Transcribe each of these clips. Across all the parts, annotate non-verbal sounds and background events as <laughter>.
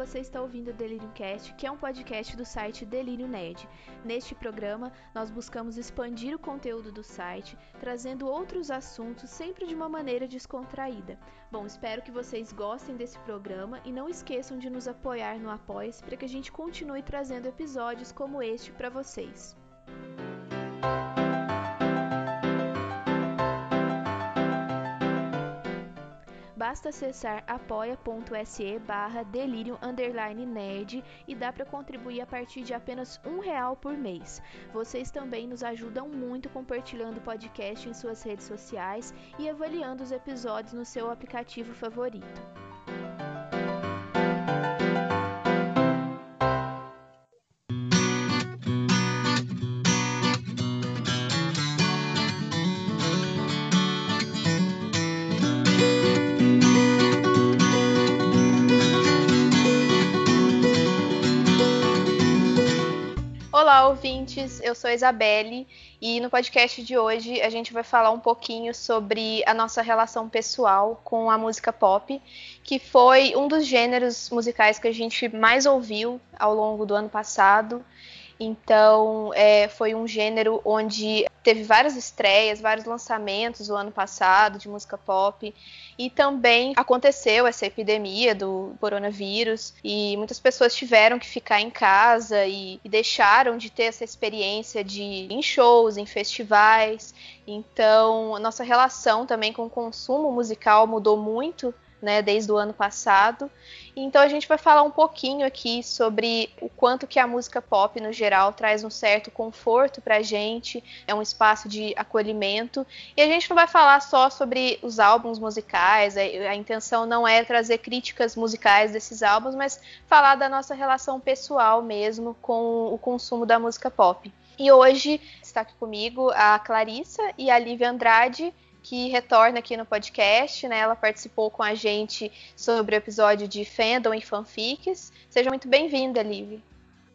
você está ouvindo o Delirium Cast, que é um podcast do site Delírio Nerd. Neste programa, nós buscamos expandir o conteúdo do site, trazendo outros assuntos sempre de uma maneira descontraída. Bom, espero que vocês gostem desse programa e não esqueçam de nos apoiar no apoia para que a gente continue trazendo episódios como este para vocês. Basta acessar apoia.se barra delirium nerd e dá para contribuir a partir de apenas um real por mês. Vocês também nos ajudam muito compartilhando o podcast em suas redes sociais e avaliando os episódios no seu aplicativo favorito. Ouvintes. Eu sou a Isabelle e no podcast de hoje a gente vai falar um pouquinho sobre a nossa relação pessoal com a música pop, que foi um dos gêneros musicais que a gente mais ouviu ao longo do ano passado. Então, é, foi um gênero onde teve várias estreias, vários lançamentos o ano passado de música pop. E também aconteceu essa epidemia do coronavírus e muitas pessoas tiveram que ficar em casa e, e deixaram de ter essa experiência de ir em shows, em festivais. Então, nossa relação também com o consumo musical mudou muito né, desde o ano passado. Então a gente vai falar um pouquinho aqui sobre o quanto que a música pop no geral traz um certo conforto para a gente, é um espaço de acolhimento. E a gente não vai falar só sobre os álbuns musicais, a, a intenção não é trazer críticas musicais desses álbuns, mas falar da nossa relação pessoal mesmo com o consumo da música pop. E hoje está aqui comigo a Clarissa e a Lívia Andrade que retorna aqui no podcast, né? Ela participou com a gente sobre o episódio de fandom e fanfics. Seja muito bem-vinda, Liv.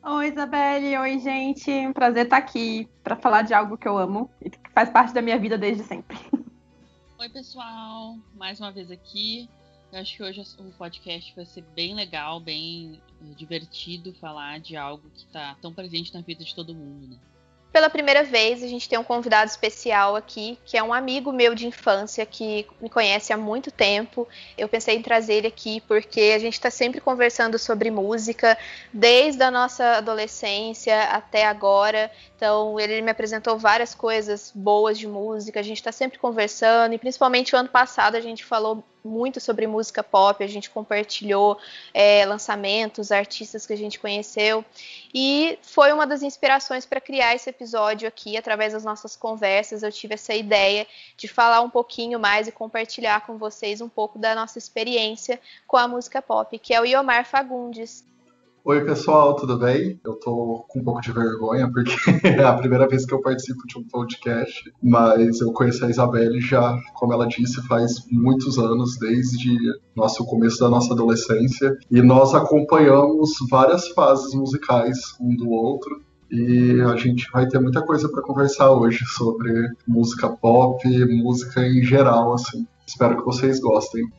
Oi, Isabelle. Oi, gente. Um prazer estar aqui para falar de algo que eu amo e que faz parte da minha vida desde sempre. <laughs> Oi, pessoal. Mais uma vez aqui. Eu acho que hoje o podcast vai ser bem legal, bem eh, divertido falar de algo que está tão presente na vida de todo mundo, né? Pela primeira vez, a gente tem um convidado especial aqui, que é um amigo meu de infância que me conhece há muito tempo. Eu pensei em trazer ele aqui porque a gente está sempre conversando sobre música, desde a nossa adolescência até agora. Então, ele me apresentou várias coisas boas de música, a gente está sempre conversando, e principalmente o ano passado a gente falou muito sobre música pop, a gente compartilhou é, lançamentos, artistas que a gente conheceu, e foi uma das inspirações para criar esse episódio aqui, através das nossas conversas. Eu tive essa ideia de falar um pouquinho mais e compartilhar com vocês um pouco da nossa experiência com a música pop, que é o Iomar Fagundes. Oi, pessoal, tudo bem? Eu tô com um pouco de vergonha, porque <laughs> é a primeira vez que eu participo de um podcast, mas eu conheci a Isabelle já, como ela disse, faz muitos anos, desde nosso começo da nossa adolescência, e nós acompanhamos várias fases musicais um do outro. E a gente vai ter muita coisa para conversar hoje sobre música pop, música em geral, assim. Espero que vocês gostem.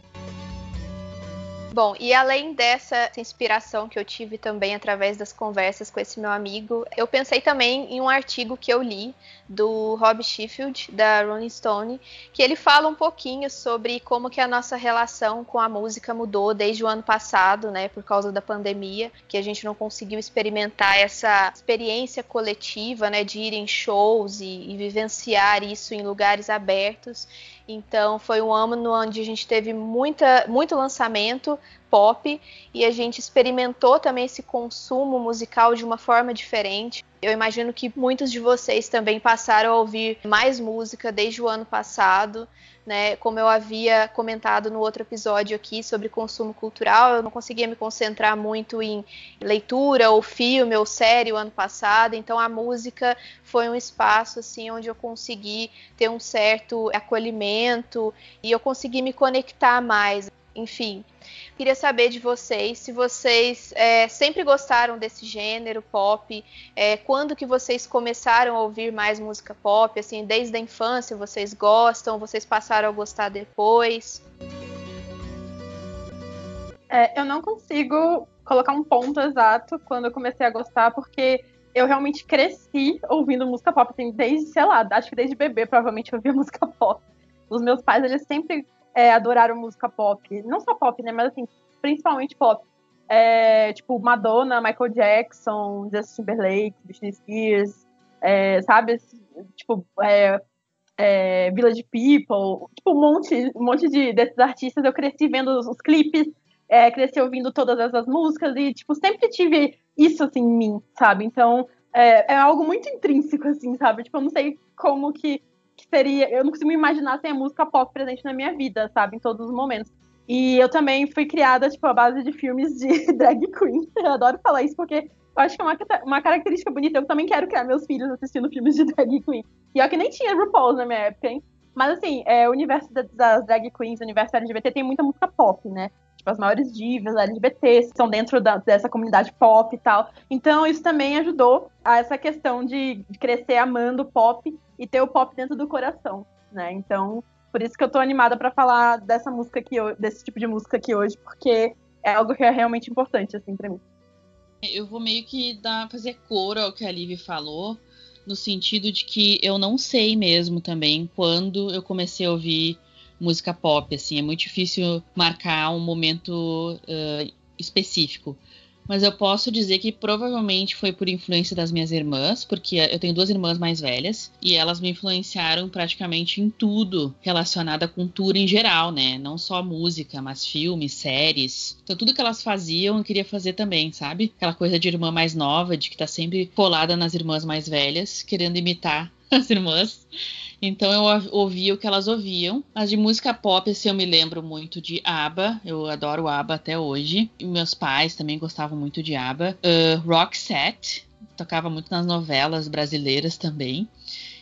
Bom, e além dessa inspiração que eu tive também através das conversas com esse meu amigo, eu pensei também em um artigo que eu li do Rob Sheffield, da Rolling Stone, que ele fala um pouquinho sobre como que a nossa relação com a música mudou desde o ano passado, né, por causa da pandemia, que a gente não conseguiu experimentar essa experiência coletiva, né, de ir em shows e, e vivenciar isso em lugares abertos. Então foi um ano onde a gente teve muita, muito lançamento pop e a gente experimentou também esse consumo musical de uma forma diferente. Eu imagino que muitos de vocês também passaram a ouvir mais música desde o ano passado né? Como eu havia comentado no outro episódio aqui sobre consumo cultural, eu não conseguia me concentrar muito em leitura ou filme ou série o ano passado, então a música foi um espaço assim onde eu consegui ter um certo acolhimento e eu consegui me conectar mais enfim. Queria saber de vocês se vocês é, sempre gostaram desse gênero pop, é, quando que vocês começaram a ouvir mais música pop, assim, desde a infância vocês gostam, vocês passaram a gostar depois? É, eu não consigo colocar um ponto exato quando eu comecei a gostar, porque eu realmente cresci ouvindo música pop, assim, desde, sei lá, acho que desde bebê provavelmente eu ouvia <laughs> música pop. Os meus pais, eles sempre é, adoraram música pop. Não só pop, né, mas assim, principalmente pop. É, tipo, Madonna, Michael Jackson, Justin Timberlake, Britney Spears, é, sabe? Tipo, é, é, Village People, tipo, um monte, um monte de, desses artistas. Eu cresci vendo os, os clipes, é, cresci ouvindo todas essas músicas e, tipo, sempre tive isso, assim, em mim, sabe? Então, é, é algo muito intrínseco, assim, sabe? Tipo, eu não sei como que, que seria... Eu não consigo me imaginar sem a música pop presente na minha vida, sabe? Em todos os momentos. E eu também fui criada, tipo, à base de filmes de <laughs> drag queen. Eu adoro falar isso porque eu acho que é uma, uma característica bonita. Eu também quero criar meus filhos assistindo filmes de <laughs> drag queen. E ó que nem tinha RuPaul na minha época, hein? Mas assim, é, o universo das drag queens, o universo LGBT tem muita música pop, né? Tipo, as maiores divas LGBT são dentro da, dessa comunidade pop e tal. Então, isso também ajudou a essa questão de crescer amando pop e ter o pop dentro do coração, né? Então, por isso que eu tô animada para falar dessa música aqui, desse tipo de música aqui hoje, porque é algo que é realmente importante, assim, pra mim. Eu vou meio que dar, fazer coro ao que a Liv falou, no sentido de que eu não sei mesmo também quando eu comecei a ouvir música pop, assim, é muito difícil marcar um momento uh, específico. Mas eu posso dizer que provavelmente foi por influência das minhas irmãs, porque eu tenho duas irmãs mais velhas e elas me influenciaram praticamente em tudo relacionado à cultura em geral, né? Não só música, mas filmes, séries. Então tudo que elas faziam eu queria fazer também, sabe? Aquela coisa de irmã mais nova, de que tá sempre colada nas irmãs mais velhas, querendo imitar <laughs> as irmãs. Então eu ouvia o que elas ouviam. Mas de música pop, assim, eu me lembro muito de ABBA. Eu adoro ABBA até hoje. E meus pais também gostavam muito de ABBA. Uh, Roxette, tocava muito nas novelas brasileiras também.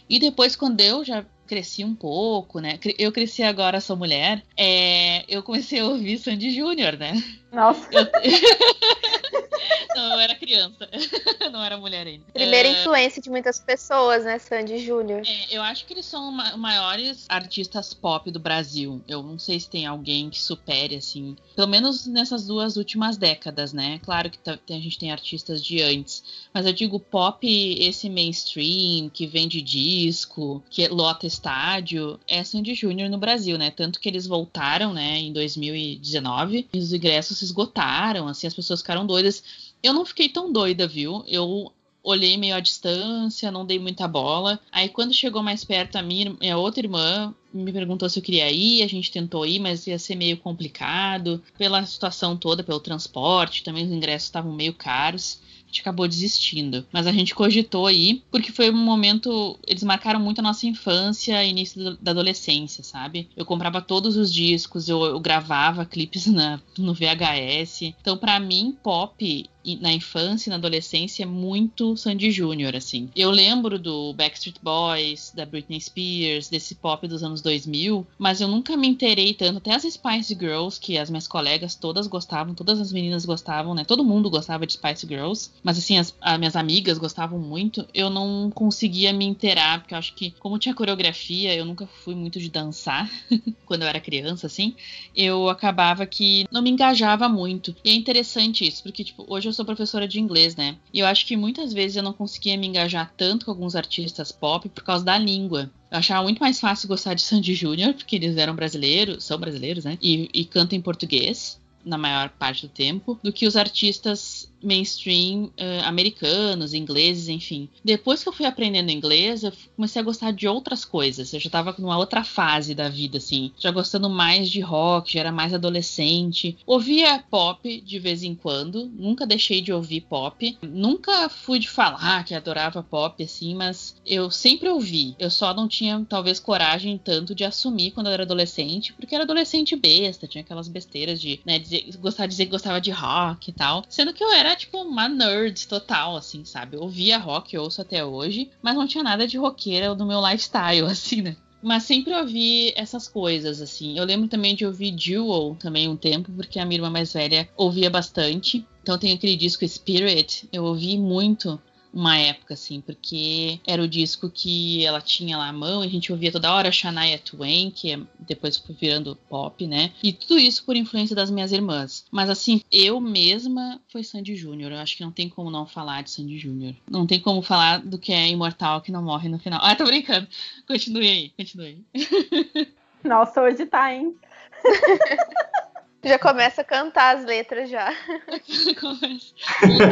E depois, quando eu já cresci um pouco, né? Eu cresci agora, sou mulher. É, eu comecei a ouvir Sandy Júnior, né? Nossa. Eu... <laughs> não, eu era criança. <laughs> não era mulher ainda. Primeira uh... influência de muitas pessoas, né, Sandy Júnior? É, eu acho que eles são os maiores artistas pop do Brasil. Eu não sei se tem alguém que supere, assim. Pelo menos nessas duas últimas décadas, né? Claro que a gente tem artistas de antes. Mas eu digo pop, esse mainstream, que vende disco, que lota estádio, é Sandy Júnior no Brasil, né? Tanto que eles voltaram, né, em 2019. E os ingressos se esgotaram, assim, as pessoas ficaram doidas. Eu não fiquei tão doida, viu? Eu olhei meio à distância, não dei muita bola. Aí quando chegou mais perto, a minha, minha outra irmã me perguntou se eu queria ir, a gente tentou ir, mas ia ser meio complicado pela situação toda, pelo transporte, também os ingressos estavam meio caros gente acabou desistindo. Mas a gente cogitou aí, porque foi um momento. Eles marcaram muito a nossa infância e início da adolescência, sabe? Eu comprava todos os discos, eu, eu gravava clipes <laughs> na, no VHS. Então, para mim, pop na infância e na adolescência é muito Sandy Júnior, assim. Eu lembro do Backstreet Boys, da Britney Spears, desse pop dos anos 2000, mas eu nunca me interei tanto. Até as Spice Girls, que as minhas colegas todas gostavam, todas as meninas gostavam, né? Todo mundo gostava de Spice Girls, mas assim, as, as minhas amigas gostavam muito. Eu não conseguia me inteirar, porque eu acho que, como tinha coreografia, eu nunca fui muito de dançar <laughs> quando eu era criança, assim. Eu acabava que não me engajava muito. E é interessante isso, porque, tipo, hoje eu sou professora de inglês, né? E eu acho que muitas vezes eu não conseguia me engajar tanto com alguns artistas pop por causa da língua. Eu achava muito mais fácil gostar de Sandy Júnior, porque eles eram brasileiros, são brasileiros, né? E, e cantam em português na maior parte do tempo, do que os artistas mainstream uh, americanos, ingleses, enfim. Depois que eu fui aprendendo inglês, eu comecei a gostar de outras coisas. Eu já estava numa outra fase da vida, assim. Já gostando mais de rock, já era mais adolescente. Ouvia pop de vez em quando, nunca deixei de ouvir pop. Nunca fui de falar que adorava pop, assim, mas eu sempre ouvi. Eu só não tinha, talvez, coragem tanto de assumir quando eu era adolescente, porque era adolescente besta, tinha aquelas besteiras de, né, dizer, gostar de dizer que gostava de rock e tal. Sendo que eu era tipo, uma nerd total, assim, sabe? Eu ouvia rock, eu ouço até hoje, mas não tinha nada de roqueira no meu lifestyle, <laughs> assim, né? Mas sempre ouvi essas coisas, assim. Eu lembro também de ouvir Jewel também um tempo, porque a minha irmã mais velha ouvia bastante. Então tem aquele disco Spirit, eu ouvi muito uma época, assim, porque era o disco que ela tinha lá à mão e a gente ouvia toda hora Shania Twain, que é, depois foi virando pop, né? E tudo isso por influência das minhas irmãs. Mas assim, eu mesma foi Sandy Júnior. Eu acho que não tem como não falar de Sandy Júnior. Não tem como falar do que é imortal que não morre no final. Ah, tô brincando. Continue aí, continue aí. <laughs> Nossa, hoje tá, hein? <laughs> Já começa a cantar as letras já.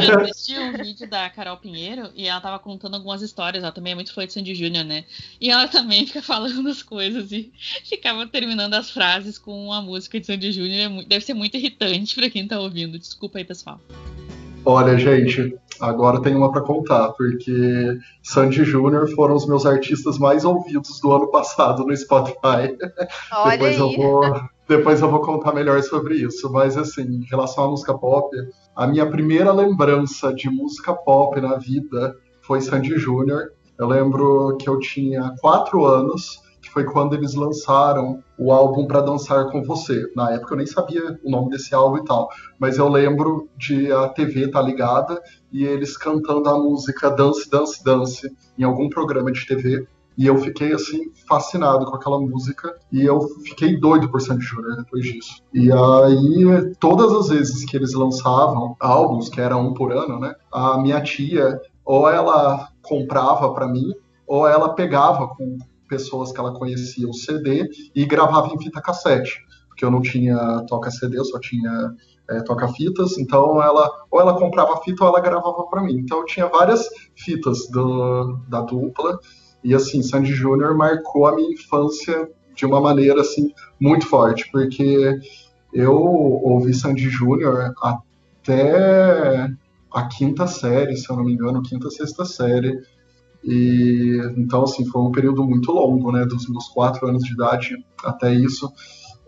Eu assisti um vídeo da Carol Pinheiro e ela tava contando algumas histórias. Ela também é muito fã de Sandy Júnior, né? E ela também fica falando as coisas e ficava terminando as frases com a música de Sandy Júnior. É deve ser muito irritante para quem tá ouvindo. Desculpa aí, pessoal. Olha, gente, agora tem uma para contar, porque Sandy Júnior foram os meus artistas mais ouvidos do ano passado no Spotify. Olha Depois aí. eu vou depois eu vou contar melhor sobre isso. Mas, assim, em relação à música pop, a minha primeira lembrança de música pop na vida foi Sandy Júnior. Eu lembro que eu tinha quatro anos, que foi quando eles lançaram o álbum Pra Dançar com Você. Na época eu nem sabia o nome desse álbum e tal, mas eu lembro de a TV tá ligada e eles cantando a música Dance, Dance, Dance em algum programa de TV. E eu fiquei, assim, fascinado com aquela música. E eu fiquei doido por Sandy Júnior depois disso. E aí, todas as vezes que eles lançavam álbuns, que era um por ano, né? A minha tia, ou ela comprava para mim, ou ela pegava com pessoas que ela conhecia o CD e gravava em fita cassete. Porque eu não tinha toca-CD, eu só tinha é, toca-fitas, então ela ou ela comprava fita ou ela gravava para mim. Então eu tinha várias fitas do, da dupla e assim, Sandy Júnior marcou a minha infância de uma maneira assim muito forte, porque eu ouvi Sandy Júnior até a quinta série, se eu não me engano, quinta, sexta série. E então assim, foi um período muito longo, né, dos meus quatro anos de idade até isso.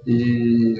E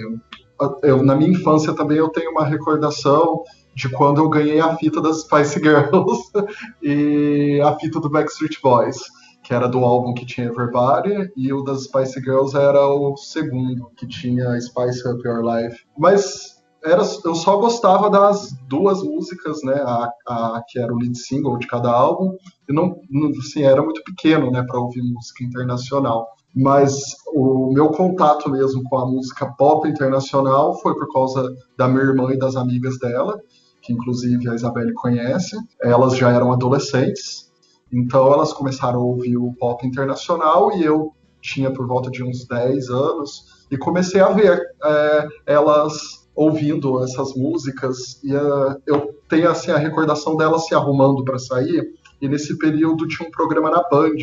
eu, na minha infância também eu tenho uma recordação de quando eu ganhei a fita das Spice Girls <laughs> e a fita do Backstreet Boys que era do álbum que tinha Everybody, e o das Spice Girls era o segundo, que tinha Spice Up Your Life. Mas era, eu só gostava das duas músicas, né, a, a, que era o lead single de cada álbum, e não, assim, era muito pequeno, né, para ouvir música internacional. Mas o meu contato mesmo com a música pop internacional foi por causa da minha irmã e das amigas dela, que inclusive a Isabelle conhece. Elas já eram adolescentes, então elas começaram a ouvir o pop internacional e eu tinha por volta de uns 10 anos e comecei a ver é, elas ouvindo essas músicas e uh, eu tenho assim a recordação delas se arrumando para sair e nesse período tinha um programa na Band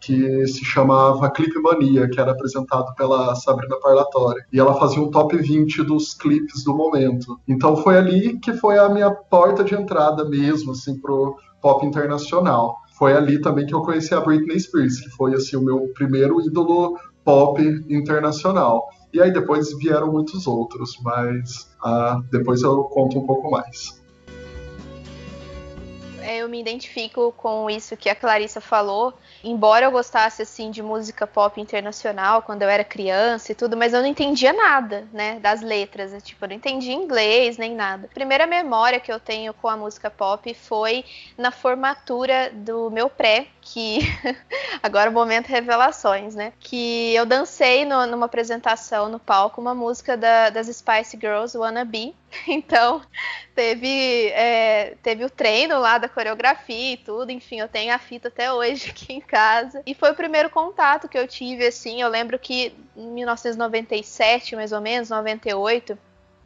que se chamava Clipe Mania, que era apresentado pela Sabrina Parlatori. E ela fazia um top 20 dos clipes do momento. Então foi ali que foi a minha porta de entrada mesmo, assim, pro pop internacional foi ali também que eu conheci a Britney Spears, que foi assim o meu primeiro ídolo pop internacional. E aí depois vieram muitos outros, mas ah, depois eu conto um pouco mais. É, eu me identifico com isso que a Clarissa falou. Embora eu gostasse assim de música pop internacional quando eu era criança e tudo, mas eu não entendia nada, né, das letras. Tipo, eu não entendia inglês nem nada. A primeira memória que eu tenho com a música pop foi na formatura do meu pré, que <laughs> agora o momento revelações, né? Que eu dancei no, numa apresentação no palco uma música da, das Spice Girls, Wanna Be. <laughs> Então teve é, teve o treino lá da coreografia e tudo. Enfim, eu tenho a fita até hoje <laughs> aqui em casa. E foi o primeiro contato que eu tive, assim. Eu lembro que em 1997, mais ou menos, 98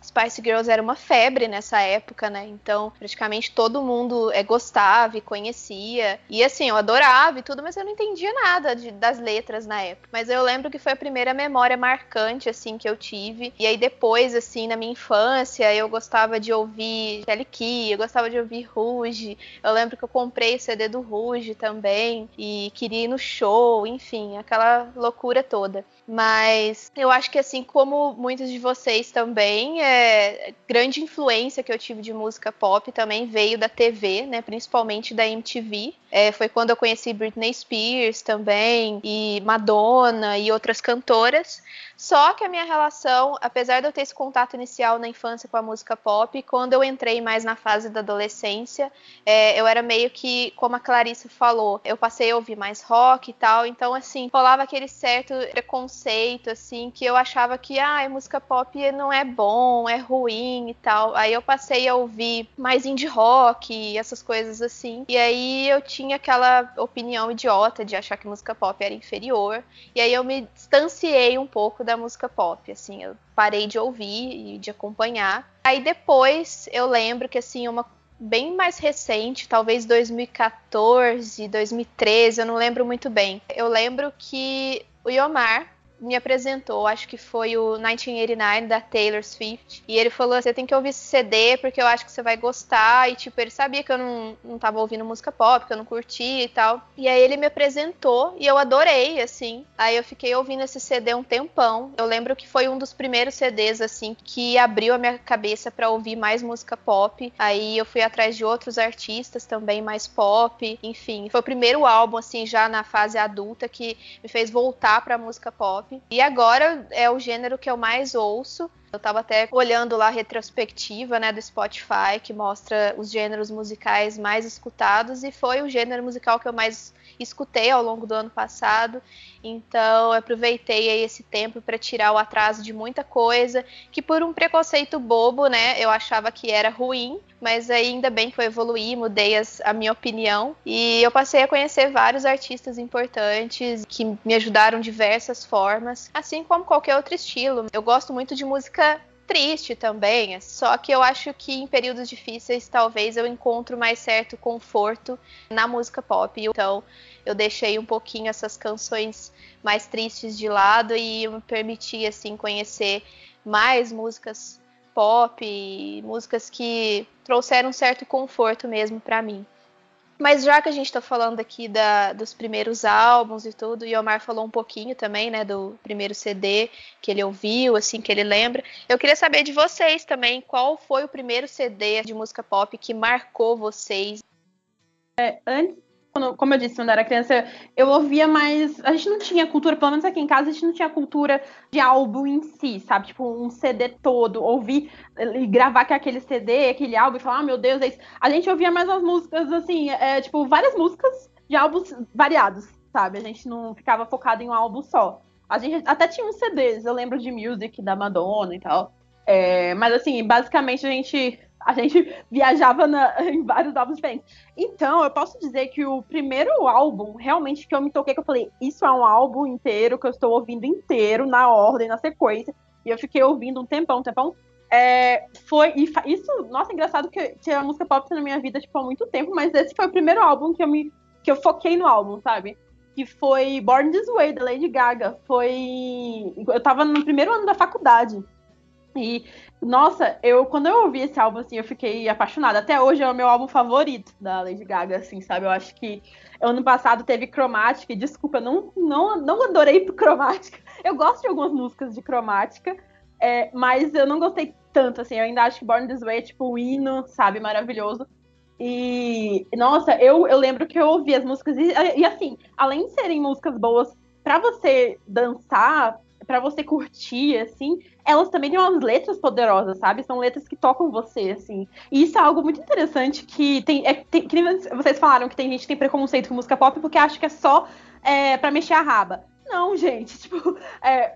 Spice Girls era uma febre nessa época, né? Então, praticamente todo mundo é, gostava e conhecia. E assim, eu adorava e tudo, mas eu não entendia nada de, das letras na época. Mas eu lembro que foi a primeira memória marcante, assim, que eu tive. E aí depois, assim, na minha infância, eu gostava de ouvir Kelly Key, eu gostava de ouvir Rouge. Eu lembro que eu comprei o CD do Rouge também e queria ir no show, enfim, aquela loucura toda. Mas eu acho que assim como muitos de vocês também, é, grande influência que eu tive de música pop também veio da TV, né? Principalmente da MTV. É, foi quando eu conheci Britney Spears também, e Madonna e outras cantoras. Só que a minha relação, apesar de eu ter esse contato inicial na infância com a música pop, quando eu entrei mais na fase da adolescência, é, eu era meio que, como a Clarice falou, eu passei a ouvir mais rock e tal, então assim, rolava aquele certo preconceito, assim, que eu achava que, ah, música pop não é bom, é ruim e tal. Aí eu passei a ouvir mais indie rock, essas coisas assim, e aí eu tinha aquela opinião idiota de achar que música pop era inferior, e aí eu me distanciei um pouco da da música pop, assim, eu parei de ouvir e de acompanhar. Aí depois eu lembro que assim, uma bem mais recente, talvez 2014, 2013, eu não lembro muito bem. Eu lembro que o Yomar me apresentou, acho que foi o 1989 da Taylor Swift, e ele falou: "Você tem que ouvir esse CD porque eu acho que você vai gostar". E tipo, ele sabia que eu não, não tava ouvindo música pop, que eu não curtia e tal. E aí ele me apresentou e eu adorei, assim. Aí eu fiquei ouvindo esse CD um tempão. Eu lembro que foi um dos primeiros CDs assim que abriu a minha cabeça para ouvir mais música pop. Aí eu fui atrás de outros artistas também mais pop, enfim. Foi o primeiro álbum assim já na fase adulta que me fez voltar para música pop. E agora é o gênero que eu mais ouço. Eu estava até olhando lá a retrospectiva né, do Spotify, que mostra os gêneros musicais mais escutados, e foi o gênero musical que eu mais escutei ao longo do ano passado. Então, aproveitei aí esse tempo para tirar o atraso de muita coisa, que por um preconceito bobo, né, eu achava que era ruim, mas ainda bem que eu evoluí, mudei as, a minha opinião e eu passei a conhecer vários artistas importantes que me ajudaram de diversas formas, assim como qualquer outro estilo. Eu gosto muito de música triste também, só que eu acho que em períodos difíceis talvez eu encontro mais certo conforto na música pop. Então eu deixei um pouquinho essas canções mais tristes de lado e me permiti assim conhecer mais músicas pop, músicas que trouxeram certo conforto mesmo para mim. Mas já que a gente está falando aqui da, dos primeiros álbuns e tudo, e Omar falou um pouquinho também, né, do primeiro CD que ele ouviu, assim, que ele lembra. Eu queria saber de vocês também, qual foi o primeiro CD de música pop que marcou vocês? É, antes quando, como eu disse, quando eu era criança, eu ouvia mais. A gente não tinha cultura, pelo menos aqui em casa, a gente não tinha cultura de álbum em si, sabe? Tipo, um CD todo. Ouvir e gravar com aquele CD, aquele álbum e falar, ah, meu Deus, é isso. A gente ouvia mais as músicas, assim, é, tipo, várias músicas de álbuns variados, sabe? A gente não ficava focado em um álbum só. A gente até tinha uns CDs, eu lembro de Music da Madonna e tal. É, mas assim, basicamente a gente a gente viajava na, <laughs> em vários álbuns diferentes. Então, eu posso dizer que o primeiro álbum, realmente, que eu me toquei, que eu falei, isso é um álbum inteiro, que eu estou ouvindo inteiro, na ordem, na sequência, e eu fiquei ouvindo um tempão, um tempão, é, foi, e isso, nossa, engraçado que, que a música pop na minha vida, tipo, há muito tempo, mas esse foi o primeiro álbum que eu me, que eu foquei no álbum, sabe? Que foi Born This Way, da Lady Gaga. Foi, eu tava no primeiro ano da faculdade, e, nossa, eu quando eu ouvi esse álbum, assim, eu fiquei apaixonada. Até hoje é o meu álbum favorito da Lady Gaga, assim, sabe? Eu acho que ano passado teve Cromática, e desculpa, eu não, não, não adorei <laughs> Cromática. Eu gosto de algumas músicas de Cromática, é, mas eu não gostei tanto, assim. Eu ainda acho que Born This Way é tipo o hino, sabe? Maravilhoso. E, nossa, eu, eu lembro que eu ouvi as músicas, e, e assim, além de serem músicas boas para você dançar, para você curtir, assim, elas também têm umas letras poderosas, sabe? São letras que tocam você, assim. E isso é algo muito interessante que tem. É, tem que vocês falaram que tem gente que tem preconceito com música pop porque acha que é só é, para mexer a raba. Não, gente, <laughs> tipo, é,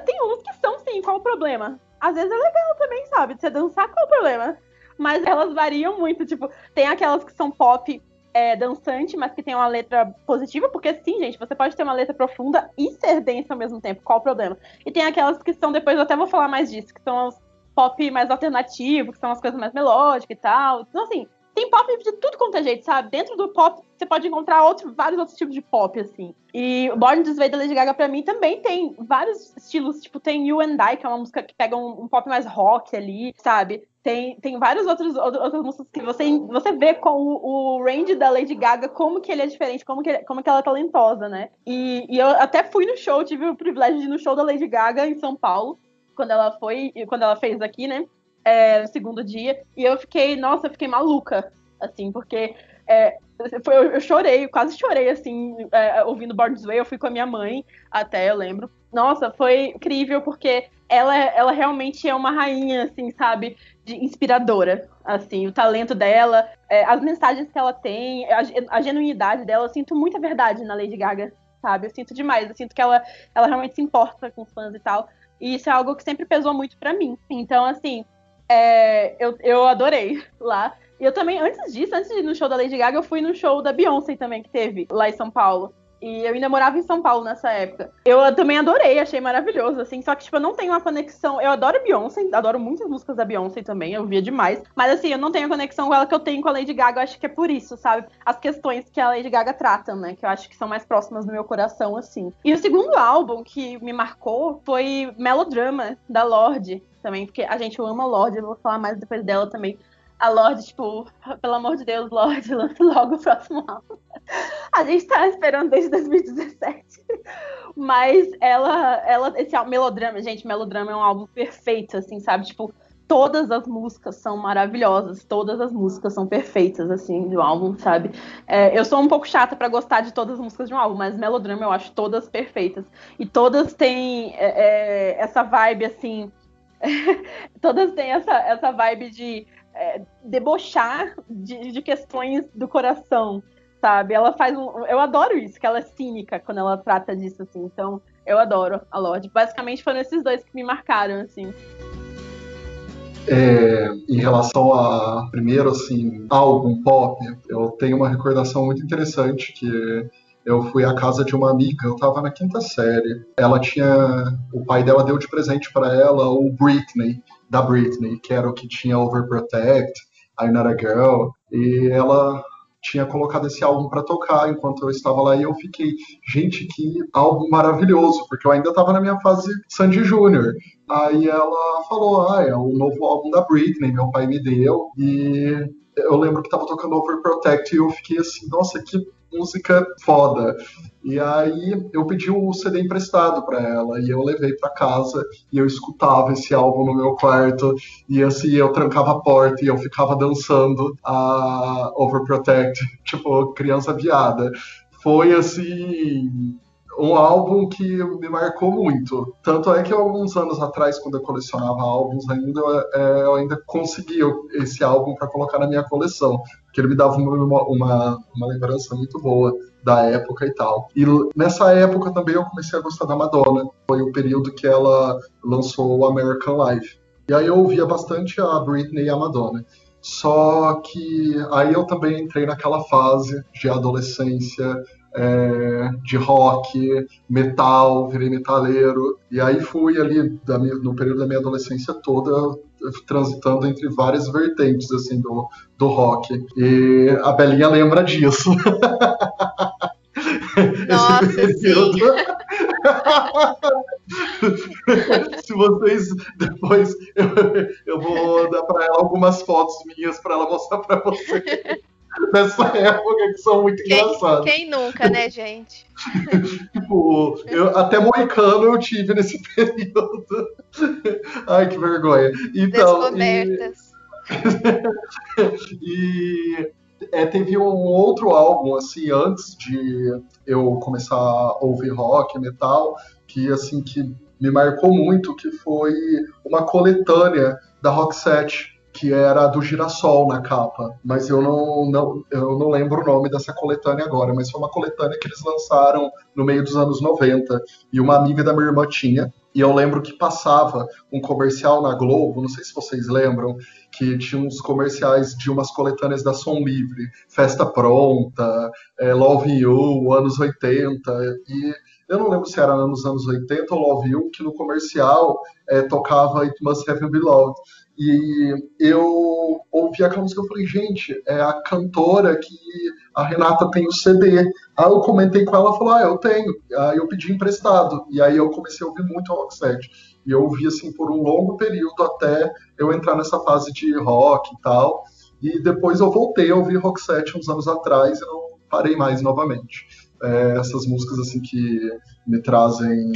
tem uns que são sim, qual o problema? Às vezes é legal também, sabe? Você dançar, qual o problema? Mas elas variam muito, tipo, tem aquelas que são pop é, dançante, mas que tem uma letra positiva, porque sim, gente, você pode ter uma letra profunda e ser densa ao mesmo tempo, qual o problema? E tem aquelas que são, depois eu até vou falar mais disso, que são os pop mais alternativos, que são as coisas mais melódicas e tal. Então, assim, tem pop de tudo quanto é jeito, sabe? Dentro do pop, você pode encontrar outro, vários outros tipos de pop, assim. E Born This Way da Lady Gaga, pra mim, também tem vários estilos. Tipo, tem You and I, que é uma música que pega um, um pop mais rock ali, sabe? Tem, tem vários outros outras músicas que você, você vê com o, o range da Lady Gaga, como que ele é diferente, como que, como que ela é talentosa, né? E, e eu até fui no show, tive o privilégio de ir no show da Lady Gaga em São Paulo. quando ela foi, quando ela fez aqui, né? É, no segundo dia. E eu fiquei, nossa, eu fiquei maluca, assim, porque é, foi, eu chorei, quase chorei, assim, é, ouvindo Born This Way. Eu fui com a minha mãe, até eu lembro. Nossa, foi incrível, porque ela, ela realmente é uma rainha, assim, sabe? De inspiradora, assim, o talento dela, é, as mensagens que ela tem, a, a, genuinidade dela. Eu sinto muita verdade na Lady Gaga, sabe? Eu sinto demais. Eu sinto que ela, ela realmente se importa com os fãs e tal. E isso é algo que sempre pesou muito para mim. Então, assim, é, eu, eu adorei <laughs> lá. E eu também, antes disso, antes de ir no show da Lady Gaga, eu fui no show da Beyoncé também, que teve lá em São Paulo. E eu ainda morava em São Paulo nessa época. Eu também adorei, achei maravilhoso, assim. Só que, tipo, eu não tenho uma conexão. Eu adoro Beyoncé, adoro muitas músicas da Beyoncé também, eu via demais. Mas, assim, eu não tenho a conexão com ela que eu tenho com a Lady Gaga. Eu acho que é por isso, sabe? As questões que a Lady Gaga trata, né? Que eu acho que são mais próximas do meu coração, assim. E o segundo álbum que me marcou foi Melodrama, da Lorde também, porque a gente ama Lorde, eu vou falar mais depois dela também a Lorde, tipo, pelo amor de Deus, Lorde, <laughs> lance logo o próximo álbum. A gente tá esperando desde 2017. Mas ela, ela, esse álbum, Melodrama, gente, Melodrama é um álbum perfeito, assim, sabe? Tipo, todas as músicas são maravilhosas, todas as músicas são perfeitas, assim, do álbum, sabe? É, eu sou um pouco chata para gostar de todas as músicas de um álbum, mas Melodrama eu acho todas perfeitas. E todas têm é, é essa vibe, assim. <laughs> todas têm essa, essa vibe de é, debochar de, de, questões do coração, sabe? Ela faz um. Eu adoro isso, que ela é cínica quando ela trata disso, assim. Então, eu adoro a Lorde. Basicamente foram esses dois que me marcaram, assim. É, em relação a primeiro assim álbum pop, eu tenho uma recordação muito interessante que eu fui à casa de uma amiga, eu estava na quinta série. Ela tinha, o pai dela deu de presente para ela o Britney, da Britney, que era o que tinha Overprotect, I'm Not a Girl, e ela tinha colocado esse álbum para tocar enquanto eu estava lá e eu fiquei, gente, que álbum maravilhoso, porque eu ainda estava na minha fase Sandy Júnior. Aí ela falou, ah, é o novo álbum da Britney, meu pai me deu, e eu lembro que estava tocando Overprotect e eu fiquei assim, nossa, que música foda. E aí eu pedi o CD emprestado para ela e eu levei para casa e eu escutava esse álbum no meu quarto e assim eu trancava a porta e eu ficava dançando a Overprotect, <laughs> tipo criança viada. Foi assim um álbum que me marcou muito. Tanto é que alguns anos atrás, quando eu colecionava álbuns ainda, é, eu ainda consegui esse álbum para colocar na minha coleção, porque ele me dava uma, uma, uma, lembrança muito boa da época e tal. E nessa época também eu comecei a gostar da Madonna. Foi o período que ela lançou American Life. E aí eu ouvia bastante a Britney e a Madonna. Só que aí eu também entrei naquela fase de adolescência é, de rock, metal, virei metaleiro. E aí fui ali, minha, no período da minha adolescência toda, transitando entre várias vertentes assim do, do rock. E a Belinha lembra disso. <laughs> Nossa. <laughs> Se vocês depois eu, eu vou dar para ela algumas fotos minhas para ela mostrar para vocês <laughs> nessa época que são muito quem, engraçados. Quem nunca, né, gente? <laughs> <laughs> tipo, eu, até Moicano eu tive nesse período. Ai, que vergonha. Então, Descobertas. E, e é, teve um outro álbum, assim, antes de eu começar a ouvir rock, metal, que, assim, que me marcou muito, que foi uma coletânea da Roxette, que era do Girassol na capa, mas eu não, não, eu não lembro o nome dessa coletânea agora, mas foi uma coletânea que eles lançaram no meio dos anos 90, e uma amiga da minha irmã tinha, e eu lembro que passava um comercial na Globo, não sei se vocês lembram, que tinha uns comerciais de umas coletâneas da Som Livre, Festa Pronta, é, Love You, anos 80, e eu não lembro se era nos anos 80 ou Love You, que no comercial é, tocava It Must Have Been Loved. E eu ouvi aquela música e falei, gente, é a cantora que a Renata tem o CD. Aí eu comentei com ela, ela falou, ah, eu tenho. Aí eu pedi emprestado. E aí eu comecei a ouvir muito a Roxette. E eu ouvi assim por um longo período até eu entrar nessa fase de rock e tal. E depois eu voltei a ouvir Roxette uns anos atrás e não parei mais novamente. É, essas músicas assim que me trazem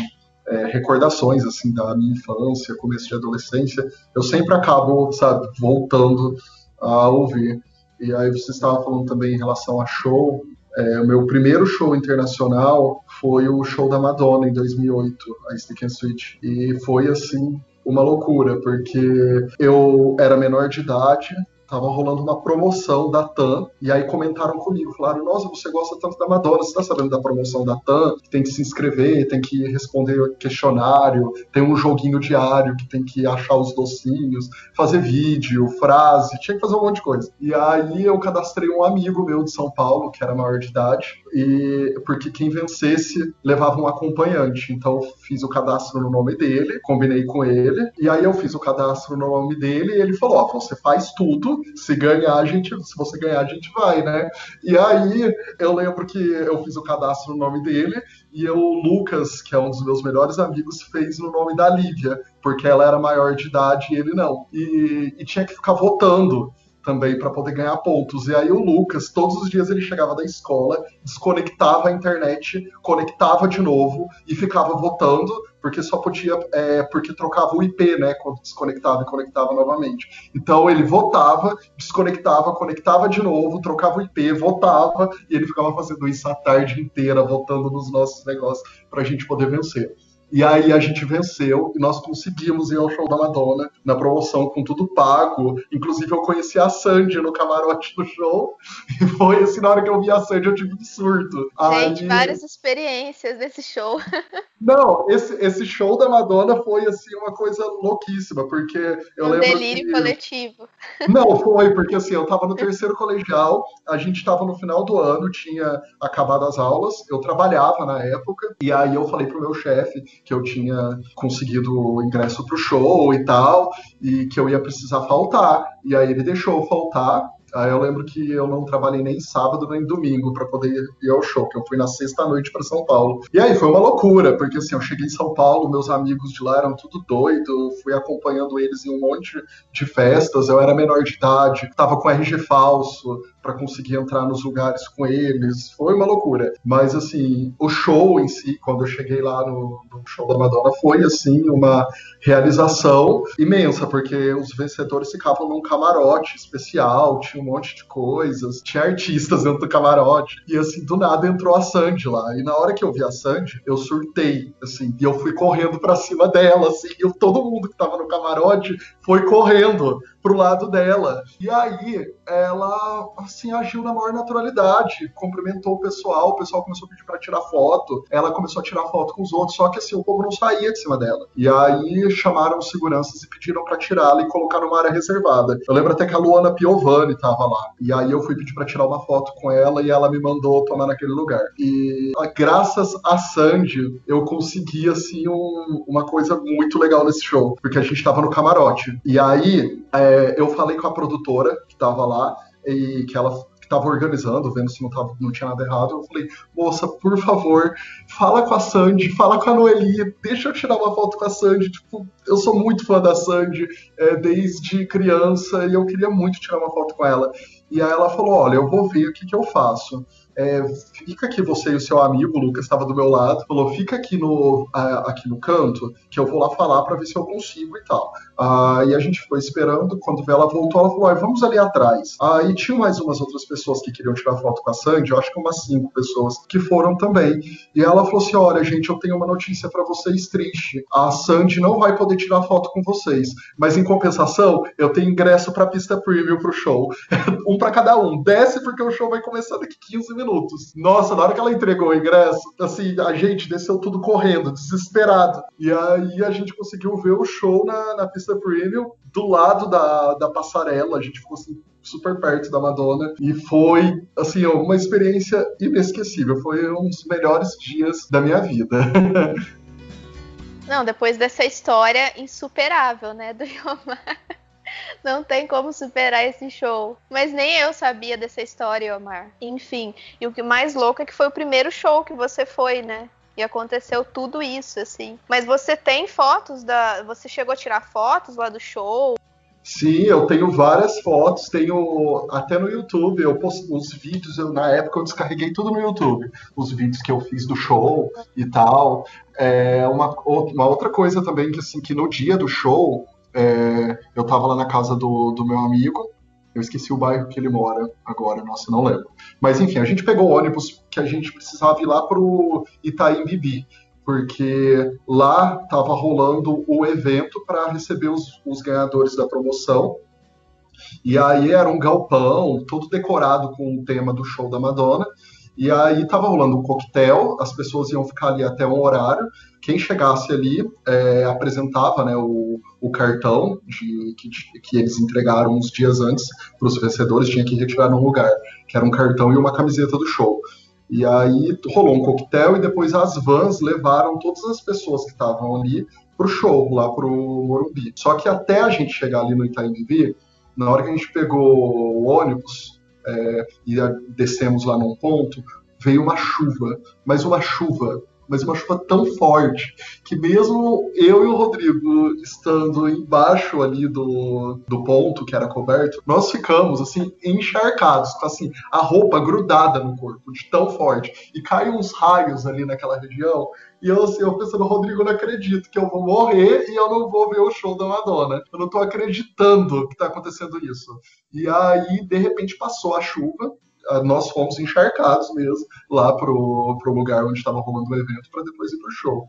é, recordações assim da minha infância, começo de adolescência, eu sempre acabo, sabe, voltando a ouvir. E aí você estava falando também em relação a show. É, o meu primeiro show internacional foi o show da Madonna em 2008, a Stick and Switch. E foi assim uma loucura, porque eu era menor de idade, tava rolando uma promoção da TAM, e aí comentaram comigo, falaram, nossa, você gosta tanto da Madonna, você tá sabendo da promoção da TAM? Tem que se inscrever, tem que responder questionário, tem um joguinho diário que tem que achar os docinhos, fazer vídeo, frase, tinha que fazer um monte de coisa. E aí eu cadastrei um amigo meu de São Paulo, que era maior de idade, e porque quem vencesse levava um acompanhante. Então fiz o cadastro no nome dele, combinei com ele, e aí eu fiz o cadastro no nome dele e ele falou: Ó, você faz tudo, se ganhar, a gente, se você ganhar, a gente vai, né? E aí eu lembro que eu fiz o cadastro no nome dele e o Lucas, que é um dos meus melhores amigos, fez no nome da Lívia, porque ela era maior de idade e ele não. E, e tinha que ficar votando também para poder ganhar pontos. E aí o Lucas, todos os dias ele chegava da escola, desconectava a internet, conectava de novo e ficava votando, porque só podia, é, porque trocava o IP, né, quando desconectava e conectava novamente. Então ele votava, desconectava, conectava de novo, trocava o IP, votava, e ele ficava fazendo isso a tarde inteira, votando nos nossos negócios para a gente poder vencer. E aí a gente venceu e nós conseguimos ir ao show da Madonna na promoção com tudo pago. Inclusive eu conheci a Sandy no camarote do show. <laughs> E foi assim, na hora que eu vi a Sandy eu tive um surto. Gente, aí... várias experiências desse show. <laughs> Não, esse, esse show da Madonna foi assim uma coisa louquíssima, porque eu um lembro delírio que... coletivo. <laughs> Não, foi, porque assim, eu tava no terceiro colegial, a gente tava no final do ano, tinha acabado as aulas, eu trabalhava na época, e aí eu falei pro meu chefe que eu tinha conseguido o ingresso pro show e tal, e que eu ia precisar faltar. E aí ele deixou faltar, Aí eu lembro que eu não trabalhei nem sábado nem domingo para poder ir ao show, que eu fui na sexta noite para São Paulo. E aí foi uma loucura, porque assim, eu cheguei em São Paulo, meus amigos de lá eram tudo doido, fui acompanhando eles em um monte de festas, eu era menor de idade, tava com RG falso para conseguir entrar nos lugares com eles, foi uma loucura. Mas assim, o show em si, quando eu cheguei lá no, no show da Madonna, foi assim uma realização imensa, porque os vencedores ficavam num camarote especial, tinha um monte de coisas, tinha artistas dentro do camarote. E assim, do nada entrou a Sandy lá. E na hora que eu vi a Sandy, eu surtei, assim, e eu fui correndo para cima dela, assim, e todo mundo que tava no camarote foi correndo pro lado dela. E aí ela assim agiu na maior naturalidade, cumprimentou o pessoal, o pessoal começou a pedir para tirar foto, ela começou a tirar foto com os outros, só que assim o povo não saía de cima dela. E aí chamaram os seguranças e pediram para tirá-la e colocar numa área reservada. Eu lembro até que a Luana Piovani tava lá. E aí eu fui pedir para tirar uma foto com ela e ela me mandou tomar naquele lugar. E graças a Sandy eu consegui assim um, uma coisa muito legal nesse show, porque a gente tava no camarote. E aí é, eu falei com a produtora que tava lá e que ela estava organizando, vendo se não, tava, não tinha nada errado. Eu falei, moça, por favor, fala com a Sandy, fala com a Noeli, deixa eu tirar uma foto com a Sandy. Tipo, eu sou muito fã da Sandy é, desde criança e eu queria muito tirar uma foto com ela. E aí ela falou: olha, eu vou ver o que, que eu faço é, fica aqui você e o seu amigo, o Lucas estava do meu lado, falou, fica aqui no, aqui no canto, que eu vou lá falar para ver se eu consigo e tal. Aí a gente ficou esperando, quando ela voltou, ela falou, vamos ali atrás. Aí tinha mais umas outras pessoas que queriam tirar foto com a Sandy, eu acho que umas cinco pessoas que foram também. E ela falou assim, olha, gente, eu tenho uma notícia para vocês triste. A Sandy não vai poder tirar foto com vocês, mas em compensação, eu tenho ingresso para pista premium pro show. <laughs> um para cada um. Desce porque o show vai começar daqui 15 minutos minutos. Nossa, na hora que ela entregou o ingresso, assim, a gente desceu tudo correndo, desesperado. E aí a gente conseguiu ver o show na, na pista premium, do lado da, da passarela. A gente ficou assim, super perto da Madonna e foi assim uma experiência inesquecível. Foi um dos melhores dias da minha vida. <laughs> Não, depois dessa história insuperável, né, do Yomar. Não tem como superar esse show. Mas nem eu sabia dessa história, Omar. Enfim, e o que mais louco é que foi o primeiro show que você foi, né? E aconteceu tudo isso, assim. Mas você tem fotos da. Você chegou a tirar fotos lá do show? Sim, eu tenho várias fotos, tenho até no YouTube, eu posto os vídeos, eu, na época eu descarreguei tudo no YouTube, os vídeos que eu fiz do show e tal. É, uma, uma outra coisa também que assim, que no dia do show, é, eu tava lá na casa do, do meu amigo, eu esqueci o bairro que ele mora agora, nossa, não lembro. Mas enfim, a gente pegou o ônibus que a gente precisava ir lá pro Itaim Bibi porque lá estava rolando o evento para receber os, os, ganhadores da promoção. E aí era um galpão, todo decorado com o tema do show da Madonna. E aí estava rolando um coquetel, as pessoas iam ficar ali até um horário. Quem chegasse ali é, apresentava né, o, o cartão de, que, que, eles entregaram uns dias antes para os vencedores, tinha que retirar num lugar, que era um cartão e uma camiseta do show. E aí rolou um coquetel e depois as vans levaram todas as pessoas que estavam ali pro show, lá pro Morumbi. Só que até a gente chegar ali no Itaim Bibi, na hora que a gente pegou o ônibus é, e descemos lá num ponto, veio uma chuva, mas uma chuva mas uma chuva tão forte que mesmo eu e o Rodrigo estando embaixo ali do, do ponto que era coberto, nós ficamos assim encharcados, com assim a roupa grudada no corpo de tão forte e cai uns raios ali naquela região e eu assim, eu pensando, Rodrigo, eu não acredito que eu vou morrer e eu não vou ver o show da Madonna. Eu não tô acreditando que tá acontecendo isso. E aí, de repente, passou a chuva, nós fomos encharcados mesmo lá pro, pro lugar onde estava rolando o evento para depois ir pro show.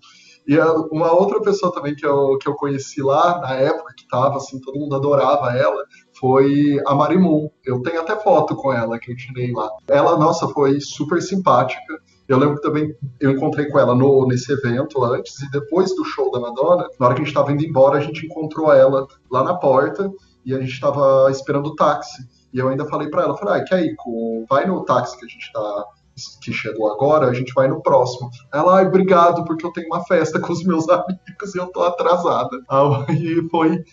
E uma outra pessoa também que eu, que eu conheci lá, na época que tava, assim, todo mundo adorava ela, foi a Marimun. Eu tenho até foto com ela que eu tirei lá. Ela, nossa, foi super simpática. Eu lembro que também eu encontrei com ela no, nesse evento antes e depois do show da Madonna, na hora que a gente estava indo embora, a gente encontrou ela lá na porta e a gente estava esperando o táxi. E eu ainda falei para ela, falei, ah, ir com... vai no táxi que a gente tá que chegou agora, a gente vai no próximo. Ela, ai, obrigado, porque eu tenho uma festa com os meus <laughs> amigos e eu tô atrasada. Aí foi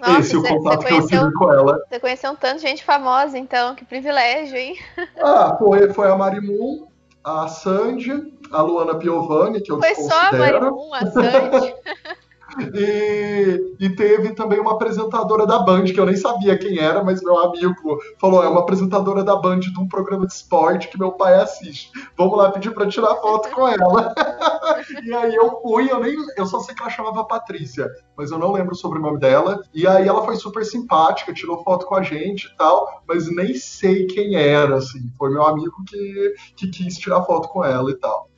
Nossa, esse o contato que eu tive com ela. Você conheceu um tanto de gente famosa, então, que privilégio, hein? Ah, foi, foi a Marimun, a Sandy, a Luana Piovani, que eu Foi só a Marimun, a Sandy. <laughs> E, e, teve também uma apresentadora da Band, que eu nem sabia quem era, mas meu amigo falou: é uma apresentadora da Band de um programa de esporte que meu pai assiste. Vamos lá pedir para tirar foto com ela. <laughs> e aí eu fui, eu nem. Eu só sei que ela chamava Patrícia, mas eu não lembro o sobrenome dela. E aí ela foi super simpática, tirou foto com a gente e tal, mas nem sei quem era, assim. Foi meu amigo que, que quis tirar foto com ela e tal.